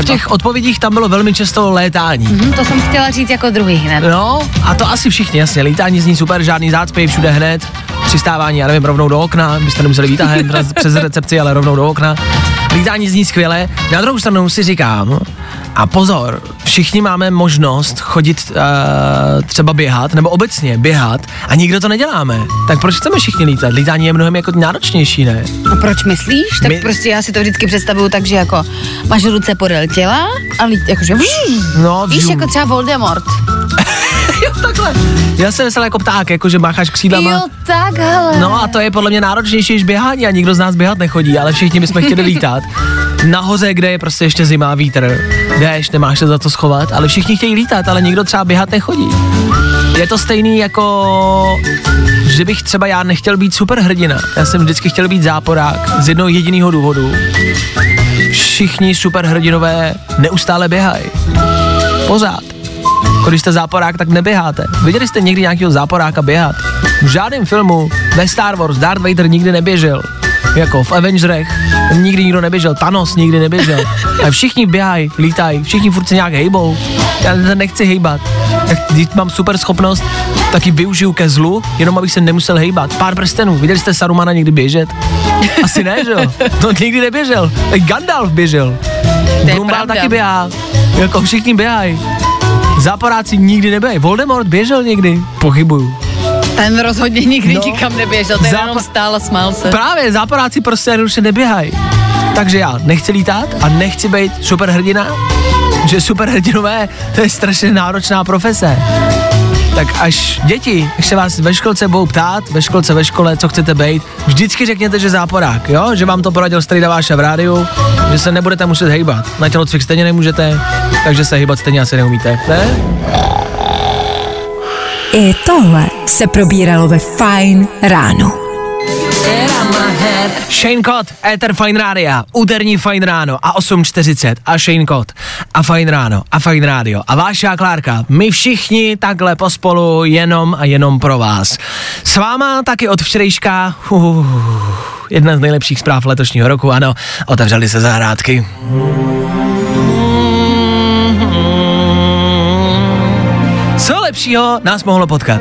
V těch odpovědích tam bylo velmi často létání. Hm, to jsem chtěla říct jako druhý hned. No, a to asi všichni, jasně. Lítání zní super, žádný zácpy, všude hned. Přistávání, já nevím, rovnou do okna, byste nemuseli výtahem přes- přes recepci, ale rovnou do okna. Lítání zní skvěle. Na druhou stranu si říkám, a pozor, všichni máme možnost chodit uh, třeba běhat, nebo obecně běhat, a nikdo to neděláme. Tak proč chceme všichni lítat? Lítání je mnohem jako náročnější, ne? A proč myslíš? Tak My- prostě já si to vždycky představuju tak, že jako máš ruce podél těla a lít, jakože No, Víš, jako třeba Voldemort. jo, takhle. Já jsem myslel jako pták, jako že mácháš křídlama. Jo, tak, hele. No a to je podle mě náročnější než běhání a nikdo z nás běhat nechodí, ale všichni bychom chtěli lítat. Nahoře, kde je prostě ještě zima, vítr, déšť, nemáš se za to schovat, ale všichni chtějí lítat, ale nikdo třeba běhat nechodí. Je to stejný jako, že bych třeba já nechtěl být superhrdina. Já jsem vždycky chtěl být záporák z jednoho jediného důvodu. Všichni superhrdinové neustále běhají. Pořád. Když jste záporák, tak neběháte. Viděli jste někdy nějakého záporáka běhat? V žádném filmu ve Star Wars Darth Vader nikdy neběžel. Jako v Avengerech nikdy nikdo neběžel, Thanos nikdy neběžel. A všichni běhají, lítají, všichni furt se nějak hejbou. Já se nechci hejbat. Tak když mám super schopnost, tak ji využiju ke zlu, jenom abych se nemusel hejbat. Pár prstenů. Viděli jste Sarumana někdy běžet? Asi ne, že jo? To nikdy neběžel. Tak Gandalf běžel. Brumbal taky běhá. Jako všichni běhají. Záporáci nikdy neběhají. Voldemort běžel někdy. Pochybuju. Ten rozhodně nikdy no. nikam neběžel, ten Zápa- jenom stál a smál se. Právě, záporáci prostě jednoduše neběhají. Takže já nechci lítat a nechci být superhrdina, že superhrdinové, to je strašně náročná profese. Tak až děti, až se vás ve školce budou ptát, ve školce, ve škole, co chcete být, vždycky řekněte, že záporák, jo? Že vám to poradil Strejda Váša v rádiu, že se nebudete muset hejbat. Na tělocvik stejně nemůžete, takže se hejbat stejně asi neumíte, ne? I tohle se probíralo ve Fine ráno. Shane Cott, Ether Fine Rádia, úterní Fine Ráno a 8.40 a Shane Cott a Fine Ráno a Fine Rádio a Váša Klárka, my všichni takhle pospolu jenom a jenom pro vás. S váma taky od včerejška, uh, jedna z nejlepších zpráv letošního roku, ano, otevřely se zahrádky. Co lepšího nás mohlo potkat?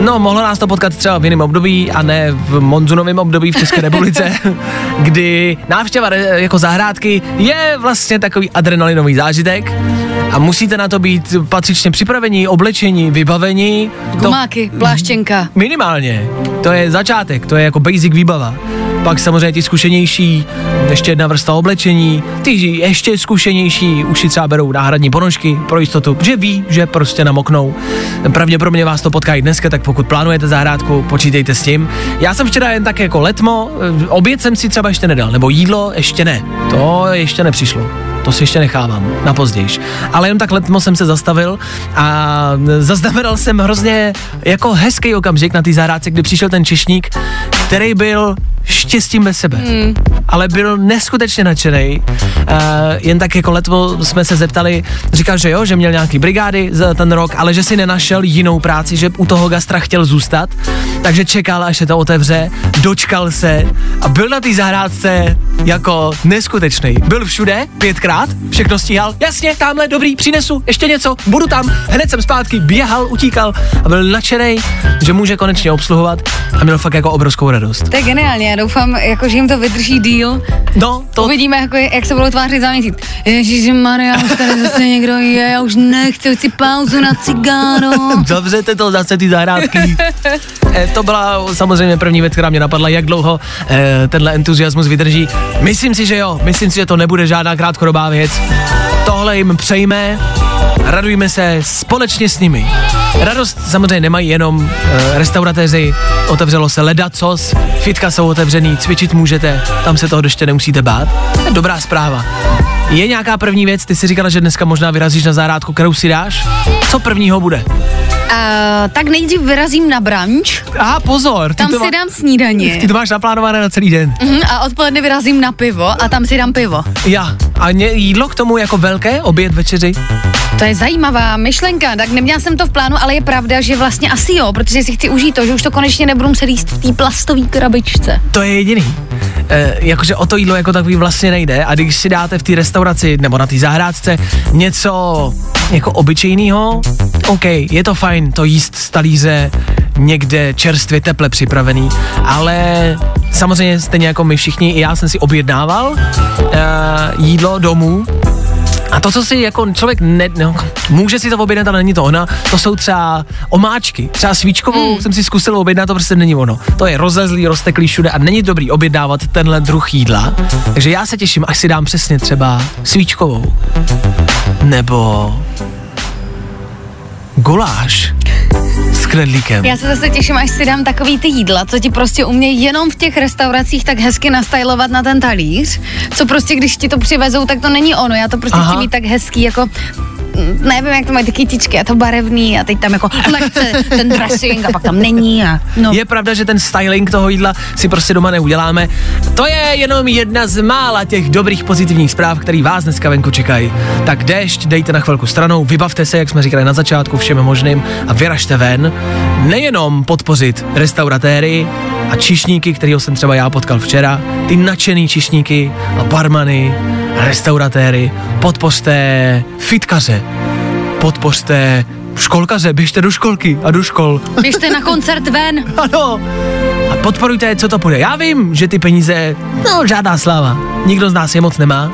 No, mohlo nás to potkat třeba v jiném období a ne v monzunovém období v České republice, kdy návštěva jako zahrádky je vlastně takový adrenalinový zážitek a musíte na to být patřičně připraveni, oblečení, vybavení. To Gumáky, pláštěnka. minimálně. To je začátek, to je jako basic výbava. Pak samozřejmě ti zkušenější, ještě jedna vrstva oblečení, ty ještě zkušenější už si třeba berou náhradní ponožky pro jistotu, že ví, že prostě namoknou. Pravděpodobně vás to potká i dneska, tak pokud plánujete zahrádku, počítejte s tím. Já jsem včera jen tak jako letmo, eh, oběd jsem si třeba ještě nedal, nebo jídlo ještě ne. To ještě nepřišlo. To si ještě nechávám na pozdějiš. Ale jen tak letmo jsem se zastavil a zaznamenal jsem hrozně jako hezký okamžik na té zahrádce, kdy přišel ten češník, který byl štěstím bez sebe. Hmm. Ale byl neskutečně nadšený. Uh, jen tak jako letmo jsme se zeptali, říkal, že jo, že měl nějaký brigády za ten rok, ale že si nenašel jinou práci, že u toho gastra chtěl zůstat, takže čekal, až se to otevře, dočkal se a byl na té zahrádce jako neskutečný. Byl všude, pětkrát, všechno stíhal, jasně, tamhle, dobrý, přinesu, ještě něco, budu tam, hned jsem zpátky, běhal, utíkal a byl nadšený, že může konečně obsluhovat a měl fakt jako obrovskou radost. To je geniální, já doufám, jako, že jim to vydrží díl. No, to... Uvidíme, jako, jak se budou tvářit za měsíc. Ježíši Maria, už tady zase někdo je, já už nechci, chci pauzu na cigáro. Zavřete to zase ty zahrádky. e, to byla samozřejmě první věc, která mě napadla, jak dlouho e, tenhle entuziasmus vydrží. Myslím si, že jo, myslím si, že to nebude žádná krátkodobá věc. Tohle jim přejme, radujme se společně s nimi. Radost samozřejmě nemají jenom e, restauratéři, otevřelo se ledacos, fitka jsou otevřený, cvičit můžete, tam se toho ještě nemusíte bát. Dobrá zpráva. Je nějaká první věc, ty si říkala, že dneska možná vyrazíš na zahrádku, kterou si dáš? Co prvního bude? Uh, tak nejdřív vyrazím na branč. Aha, pozor. Tam to si dám snídaně. Ty to máš naplánované na celý den. Uh-huh, a odpoledne vyrazím na pivo a tam si dám pivo. Já. A ně, jídlo k tomu jako velké, oběd, večeři? To je zajímavá myšlenka, tak neměla jsem to v plánu, ale je pravda, že vlastně asi jo, protože si chci užít to, že už to konečně nebudu muset jíst v té plastové krabičce. To je jediný. E, jakože o to jídlo jako takový vlastně nejde. A když si dáte v té restauraci nebo na té zahrádce něco jako obyčejného, OK, je to fajn to jíst z talíře někde čerstvě teple připravený, ale samozřejmě stejně jako my všichni, i já jsem si objednával e, jídlo domů a to, co si jako člověk ne, no, může si to objednat, ale není to ona, to jsou třeba omáčky. Třeba svíčkovou mm. jsem si zkusil objednat, to prostě není ono. To je rozezlý, rozteklý všude a není dobrý objednávat tenhle druh jídla. Takže já se těším, až si dám přesně třeba svíčkovou. Nebo guláš knedlíkem. Já se zase těším, až si dám takový ty jídla, co ti prostě umějí jenom v těch restauracích tak hezky nastylovat na ten talíř, co prostě když ti to přivezou, tak to není ono, já to prostě Aha. chci mít tak hezký, jako nevím, jak to mají ty kytičky a to barevný a teď tam jako lehce ten dressing a pak tam není a no. Je pravda, že ten styling toho jídla si prostě doma neuděláme. To je jenom jedna z mála těch dobrých pozitivních zpráv, který vás dneska venku čekají. Tak déšť dejte na chvilku stranou, vybavte se, jak jsme říkali na začátku, všem možným a vyražte ven. Nejenom podpořit restauratéry a čišníky, kterýho jsem třeba já potkal včera, ty nadšený čišníky a barmany, restauratéry, podpořte fitkaře, podpořte školkaře, běžte do školky a do škol. Běžte na koncert ven. ano. A podporujte, co to půjde. Já vím, že ty peníze, no žádná sláva. Nikdo z nás je moc nemá.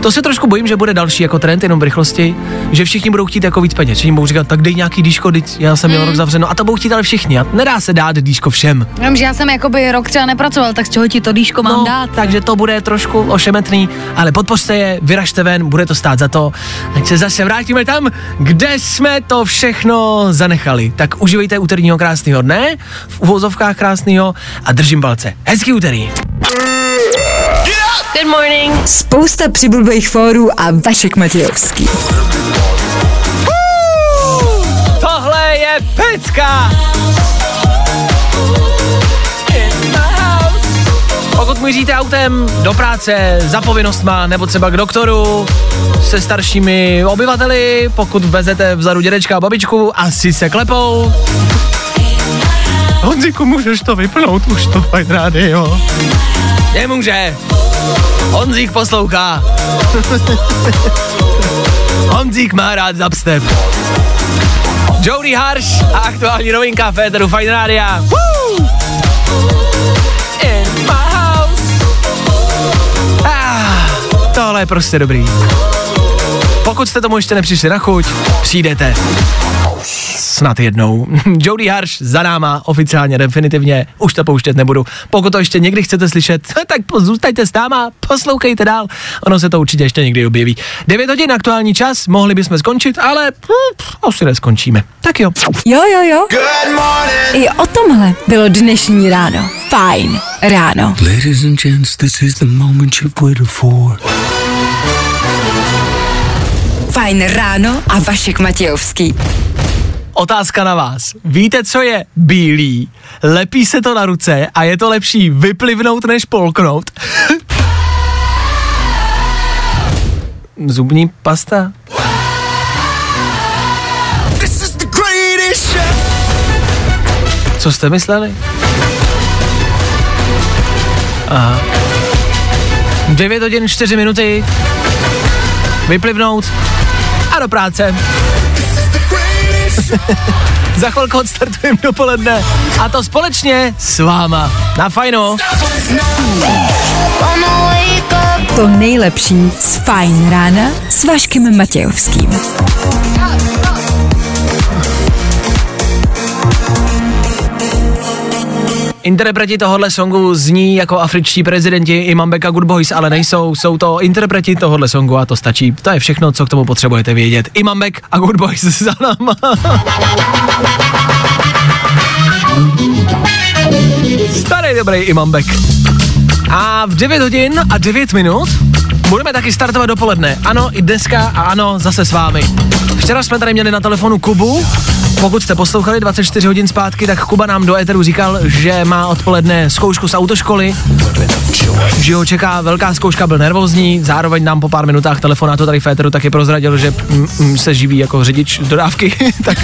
To se trošku bojím, že bude další jako trend jenom v rychlosti, že všichni budou chtít jako víc peněz. Všichni budou říkat, tak dej nějaký díško, teď já jsem měl Mm. rok zavřeno. A to budou chtít ale všichni. A nedá se dát díško všem. Jenom, že já jsem jakoby rok třeba nepracoval, tak z čeho ti to dýško mám No, dát? takže to bude trošku ošemetný, ale podpořte je, vyražte ven, bude to stát za to. Ať se zase vrátíme tam, kde jsme to všechno zanechali. Tak užívejte úterního krásného dne, v uvozovkách krásného a držím palce. Hezký úterý. Good morning. Spousta přibulbých fórů a Vašek Matějovský. Tohle je pecka! Pokud míříte autem do práce, za povinnostma, nebo třeba k doktoru, se staršími obyvateli, pokud vezete vzadu dědečka a babičku, asi se klepou. Honziku, můžeš to vypnout, už to fajn rádio. Nemůže. Honzík poslouchá. Honzík má rád dubstep. Jody Harsh a aktuální novinka Féteru Fine Rádia. Ah, tohle je prostě dobrý. Pokud jste tomu ještě nepřišli na chuť, přijdete. Snad jednou. Jody Harsh za náma, oficiálně, definitivně, už to pouštět nebudu. Pokud to ještě někdy chcete slyšet, tak zůstaňte s náma, poslouchejte dál, ono se to určitě ještě někdy objeví. 9 hodin aktuální čas, mohli bychom skončit, ale hm, asi neskončíme. Tak jo. Jo, jo, jo. I o tomhle bylo dnešní ráno. Fajn ráno. Ladies and gents, this is the moment you've waited for. Fajn ráno a Vašek Matějovský. Otázka na vás. Víte, co je bílý? Lepí se to na ruce a je to lepší vyplivnout než polknout? Zubní pasta? Co jste mysleli? Aha. 9 hodin 4 minuty. Vyplivnout a do práce. Za chvilku odstartujeme dopoledne a to společně s váma. Na fajno. To nejlepší z Fajn rána s Vaškem Matějovským. Interpreti tohohle songu zní jako afričtí prezidenti Imam Beka Good Boys, ale nejsou, jsou to interpreti tohohle songu a to stačí. To je všechno, co k tomu potřebujete vědět. Imam Bek a Good Boys za náma. Starý dobrý Imam Bek. A v 9 hodin a 9 minut budeme taky startovat dopoledne. Ano, i dneska a ano, zase s vámi. Včera jsme tady měli na telefonu Kubu. Pokud jste poslouchali 24 hodin zpátky, tak Kuba nám do éteru říkal, že má odpoledne zkoušku z autoškoly, že ho čeká velká zkouška, byl nervózní, zároveň nám po pár minutách telefonátu tady v éteru taky prozradil, že se živí jako řidič dodávky. tak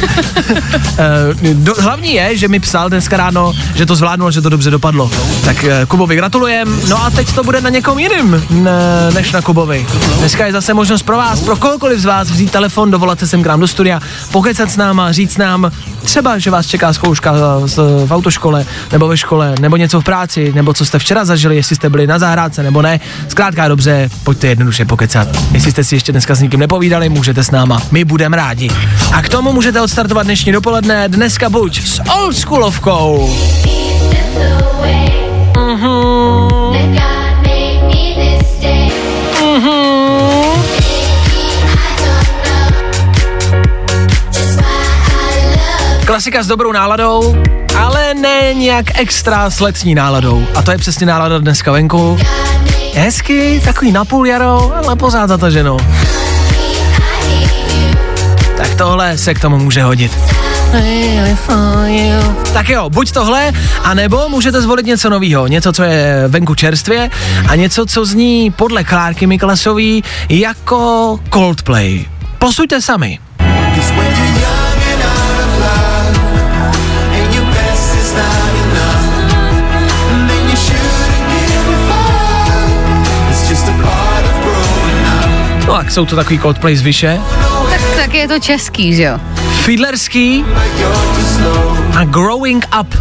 eh, do, hlavní je, že mi psal dneska ráno, že to zvládnul, že to dobře dopadlo. Tak eh, Kubovi gratulujem, no a teď to bude na někom jiným ne, než na Kubovi. Dneska je zase možnost pro vás, pro kohokoliv z vás vzít telefon, dovolat se sem k nám do studia, pokecat s náma, říct třeba, že vás čeká zkouška z- v autoškole, nebo ve škole, nebo něco v práci, nebo co jste včera zažili, jestli jste byli na zahrádce nebo ne. Zkrátka dobře, pojďte jednoduše pokecat. Jestli jste si ještě dneska s nikým nepovídali, můžete s náma. My budeme rádi. A k tomu můžete odstartovat dnešní dopoledne, dneska buď s oldschoolovkou. Klasika s dobrou náladou, ale ne nějak extra s letní náladou. A to je přesně nálada dneska venku. Hezky, takový napůl jaro, ale pořád zataženo. Tak tohle se k tomu může hodit. Tak jo, buď tohle, anebo můžete zvolit něco nového, něco, co je venku čerstvě a něco, co zní podle Klárky Miklasový jako Coldplay. Posuďte sami. No tak jsou to takový Coldplay z vyše. Tak, tak je to český, že jo? Fiedlerský a Growing Up.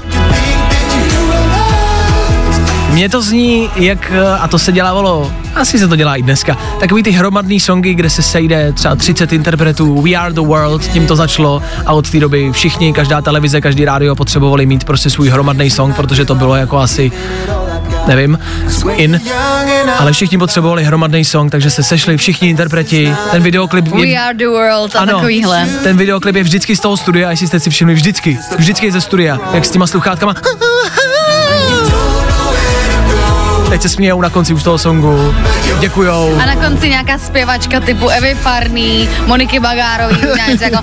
Mně to zní, jak, a to se dělávalo, asi se to dělá i dneska, takový ty hromadný songy, kde se sejde třeba 30 interpretů, We Are The World, tím to začalo a od té doby všichni, každá televize, každý rádio potřebovali mít prostě svůj hromadný song, protože to bylo jako asi nevím, in, ale všichni potřebovali hromadný song, takže se sešli všichni interpreti, ten videoklip We are the world a ano, takovýhle. ten videoklip je vždycky z toho studia, jestli jste si všimli, vždycky, vždycky je ze studia, jak s těma sluchátkama. Teď se smějou na konci už toho songu, děkujou. A na konci nějaká zpěvačka typu Evy Farný, Moniky Bagárový, něco jako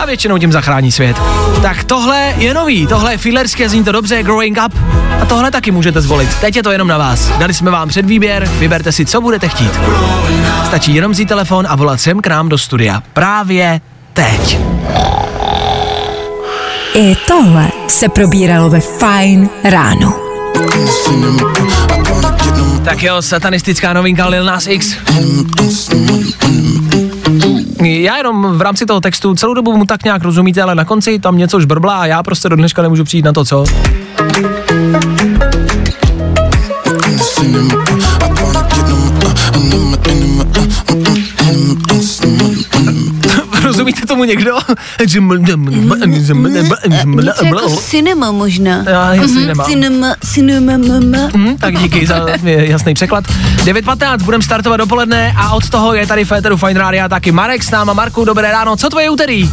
A většinou tím zachrání svět. Tak tohle je nový, tohle je filerské, zní to dobře, Growing Up. A tohle taky můžete zvolit. Teď je to jenom na vás. Dali jsme vám předvýběr, vyberte si, co budete chtít. Stačí jenom vzít telefon a volat sem k nám do studia. Právě teď. I tohle se probíralo ve Fajn ráno. Tak jo, satanistická novinka Lil Nas X. Já jenom v rámci toho textu celou dobu mu tak nějak rozumíte, ale na konci tam něco už brblá a já prostě do dneška nemůžu přijít na to, co. Rozumíte tomu někdo? něco jako cinema možná. Já, jestli Mhm. Cinema, cinema, mama. Hm, tak díky za jasný překlad. 9.15, budeme startovat dopoledne a od toho je tady Féteru Fine Radio taky Marek s náma. Marku, dobré ráno, co tvoje úterý?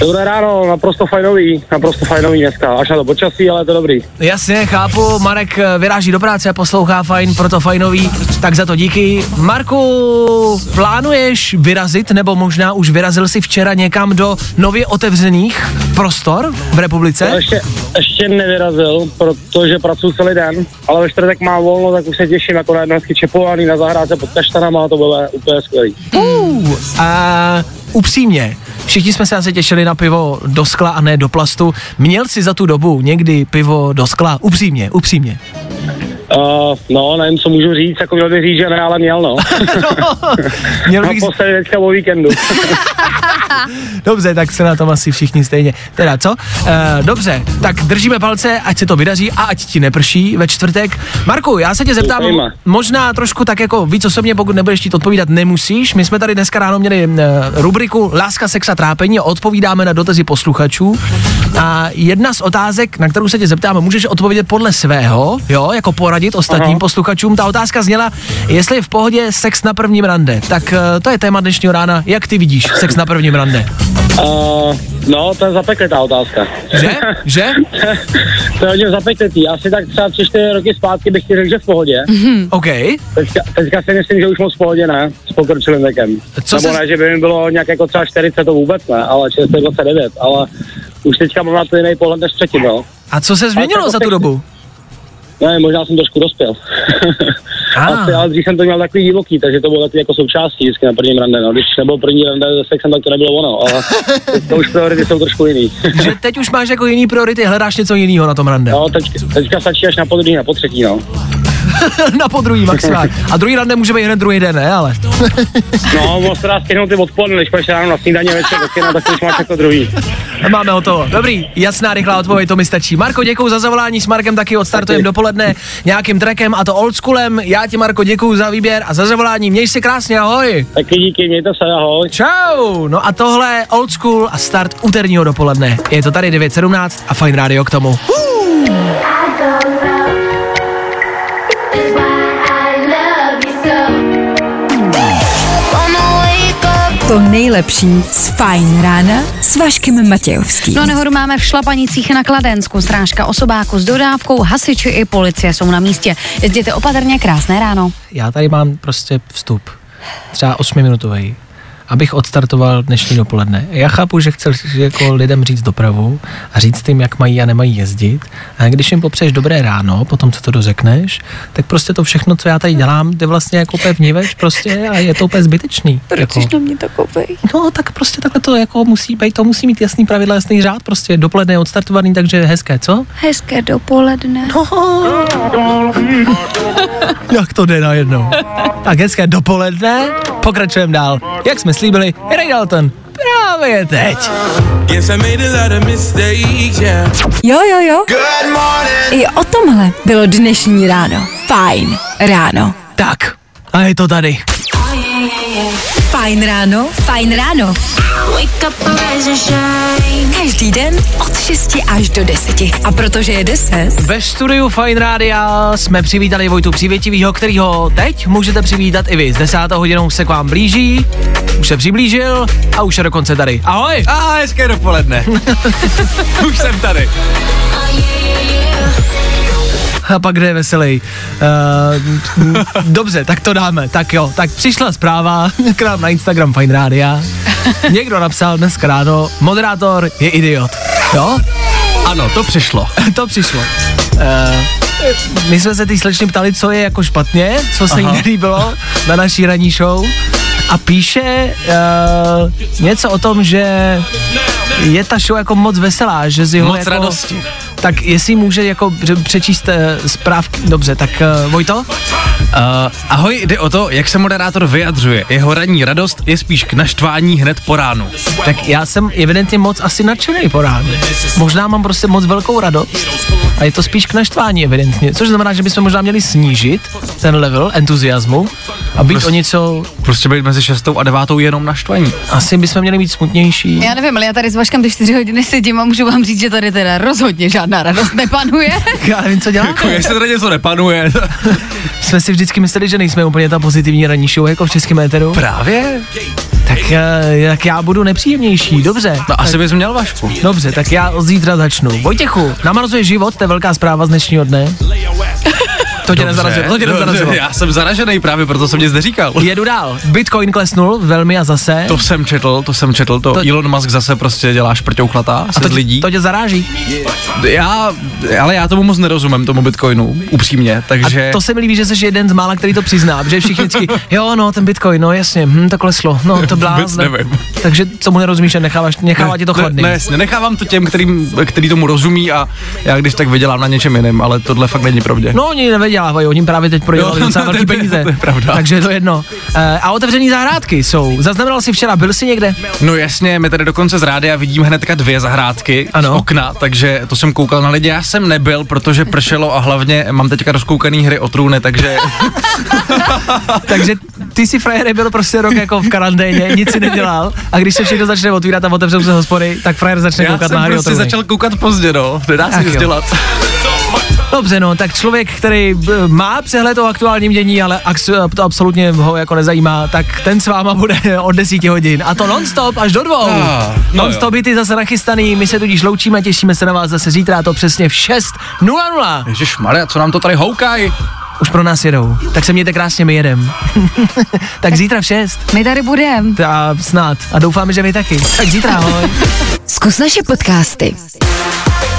Dobré ráno, naprosto fajnový, naprosto fajnový dneska, až na to počasí, ale je to dobrý. Jasně, chápu, Marek eh, vyráží do práce a poslouchá fajn, proto fajnový, tak za to díky. Marku, plánuješ vyrazit, nebo možná už vyrazil si včera někam do nově otevřených prostor v republice? Já ještě, ještě nevyrazil, protože pracuji celý den, ale ve čtvrtek mám volno, tak už se těším jako na hezky čepovaný na zahrádce pod kaštanama a to bude úplně skvělý. Uh, a upřímně, všichni jsme se asi těšili na pivo do skla a ne do plastu. Měl jsi za tu dobu někdy pivo do skla? Upřímně, upřímně. Uh, no, nevím, co můžu říct, jako měl bych říct, že ne, ale měl, no. Měl bych... Naposledy teďka o víkendu. Dobře, tak se na tom asi všichni stejně. Teda co? E, dobře, tak držíme palce, ať se to vydaří a ať ti neprší ve čtvrtek. Marku, já se tě zeptám, Doufejme. možná trošku tak jako víc osobně, pokud nebudeš chtít odpovídat, nemusíš. My jsme tady dneska ráno měli e, rubriku Láska, sex a trápení a odpovídáme na dotazy posluchačů. A jedna z otázek, na kterou se tě zeptám, můžeš odpovědět podle svého, jo, jako poradit ostatním Aha. posluchačům. Ta otázka zněla, jestli je v pohodě sex na prvním rande. Tak e, to je téma dnešního rána. Jak ty vidíš sex na prvním rande? Uh, no, to je zapeklitá otázka. Že? Že? to je hodně zapeklitý. Asi tak třeba tři, čtyři roky zpátky bych ti řekl, že v pohodě. OK. Teďka, teďka si myslím, že už moc v pohodě ne, s pokročilým věkem. Co Nebo se- ne, že by mi bylo nějak jako třeba 40, to vůbec ne, ale 6, 29, ale už teďka mám na to jiný pohled než předtím, no. A co se změnilo za tu dobu? Ne, možná jsem trošku dospěl. Ah. Asi, ale dřív jsem to měl takový divoký, takže to bylo takový jako součástí vždycky na prvním rande. No. Když nebyl první rande se sexem, tak to nebylo ono, ale teď to už priority jsou trošku jiný. Že teď už máš jako jiný priority, hledáš něco jiného na tom rande. No, teď, teďka stačí až na podruhý, na potřetí, no. na podruhý maximálně. A druhý rande může být hned druhý den, ne? Ale. No, moc se dá stihnout ty odpoledne, když půjdeš ráno na snídaně večer tak to už máš jako druhý. Máme hotovo. Dobrý, jasná, rychlá odpověď, to mi stačí. Marko, děkuji za zavolání, s Markem taky odstartujeme dopoledne nějakým trackem a to oldschoolem. Já ti, Marko, děkuji za výběr a za zavolání. Měj se krásně, ahoj. Taky díky, mějte se, ahoj. Čau. No a tohle old school a start úterního dopoledne. Je to tady 9.17 a Fine Radio k tomu. To nejlepší z Fajn rána s Vaškem Matějovským. No nehodu máme v Šlapanicích na Kladensku, strážka osobáku s dodávkou, hasiči i policie jsou na místě. Jezděte opatrně, krásné ráno. Já tady mám prostě vstup, třeba 8-minutový, abych odstartoval dnešní dopoledne. Já chápu, že chceš jako lidem říct dopravu a říct jim, jak mají a nemají jezdit. A když jim popřeješ dobré ráno, potom co to dořekneš, tak prostě to všechno, co já tady dělám, jde vlastně jako úplně vniveč prostě a je to úplně zbytečný. jako. na mě takovej? No, tak prostě takhle to jako musí být, to musí mít jasný pravidla, jasný řád, prostě dopoledne je odstartovaný, takže hezké, co? Hezké dopoledne. No. Jak to jde najednou? Tak hezké dopoledne, pokračujeme dál. Jak jsme slíbili, Ray Dalton, právě teď. Yes, I made a lot of mistakes, yeah. Jo, jo, jo. I o tomhle bylo dnešní ráno. Fajn ráno. Tak, a je to tady. Fajn ráno, fajn ráno. Každý den od 6 až do 10. A protože je 10, Ve studiu Fine Rádia jsme přivítali Vojtu Přívětivýho, kterýho teď můžete přivítat i vy. S desátou hodinou se k vám blíží, už se přiblížil a už je dokonce tady. Ahoj! A hezké dopoledne. Už jsem tady. A pak kde je veselý. Uh, dobře, tak to dáme. Tak jo, tak přišla zpráva k nám na Instagram Fine Rádia. Někdo napsal dneska ráno, moderátor je idiot. Jo? Ano, to přišlo. to přišlo. Uh, my jsme se ty slečny ptali, co je jako špatně, co se jí Aha. nelíbilo na naší ranní show. A píše uh, něco o tom, že je ta show jako moc veselá, že z jeho Moc jako, radosti. Tak jestli může jako pře- přečíst uh, zprávky, dobře, tak uh, Vojto? Uh, ahoj, jde o to, jak se moderátor vyjadřuje. Jeho ranní radost je spíš k naštvání hned po ránu. Tak já jsem evidentně moc asi nadšený po ránu. Možná mám prostě moc velkou radost a je to spíš k naštvání evidentně, což znamená, že bychom možná měli snížit ten level entuziasmu a být o něco... Prostě být mezi šestou a devátou jenom naštvaní. Asi bychom měli být smutnější. Já nevím, ale já tady s Vaškem ty čtyři hodiny sedím a můžu vám říct, že tady teda rozhodně žádná radost nepanuje. Já nevím, co děláme. Jako, jestli tady něco nepanuje. Jsme si vždycky mysleli, že nejsme úplně ta pozitivní ranní show jako v českém éteru. Právě? Tak eh, tak já budu nepříjemnější, dobře. No asi bys měl Vašku. Dobře, tak já od zítra začnu. Vojtěchu, namrazuje život, to je velká zpráva z dnešního dne. To tě nezarazilo, to tě nezarazilo. Já jsem zaražený právě, proto jsem nic neříkal. Jedu dál. Bitcoin klesnul velmi a zase. To jsem četl, to jsem četl, to, To- Elon Musk zase prostě dělá šprťouchlatá a to, z lidí. to tě zaráží. Já, ale já tomu moc nerozumím, tomu Bitcoinu, upřímně, takže... A to se mi líbí, že jsi jeden z mála, který to přizná, protože všichni vždycky, jo, no, ten Bitcoin, no jasně, hm, to kleslo, no, to blázne. nevím. Takže co mu nerozumíš a necháváš, nechává tě to chladný. Ne, ne, jasně, nechávám to těm, kterým, který tomu rozumí a já když tak vydělám na něčem jiném, ale tohle fakt není pravdě. No, oni nevydělávají, oni právě teď prodělali Jo, docela velký to- peníze. to je pravda. Takže je to jedno. E, a otevřený zahrádky jsou. Zaznamenal jsi včera, byl jsi někde? No jasně, my tady dokonce z rádia vidím hnedka dvě zahrádky Ano. z okna, takže to jsem koukal na lidi. Já jsem nebyl, protože pršelo a hlavně mám teďka rozkoukaný hry o trůny, takže Takže ty si frajere byl prostě rok jako v karanténě, nic si nedělal a když se všechno začne otvírat a otevřou se hospody, tak frajer začne já koukat jsem na hry o prostě trůny. začal koukat pozdě, no. Nedá se nic dělat. Dobře, no, tak člověk, který b, má přehled o aktuálním dění, ale ax- to absolutně ho jako nezajímá, tak ten s váma bude od 10 hodin. A to non-stop až do dvou. Ah, no non-stop ty zase nachystaný, my se tudíž loučíme, těšíme se na vás zase zítra, a to přesně v 6.00. Ježíš Maria, co nám to tady houkají? Už pro nás jedou. Tak se mějte krásně, my jedem. tak zítra v 6. My tady budem. A snad. A doufáme, že vy taky. Tak zítra, ahoj. Zkus naše podcasty.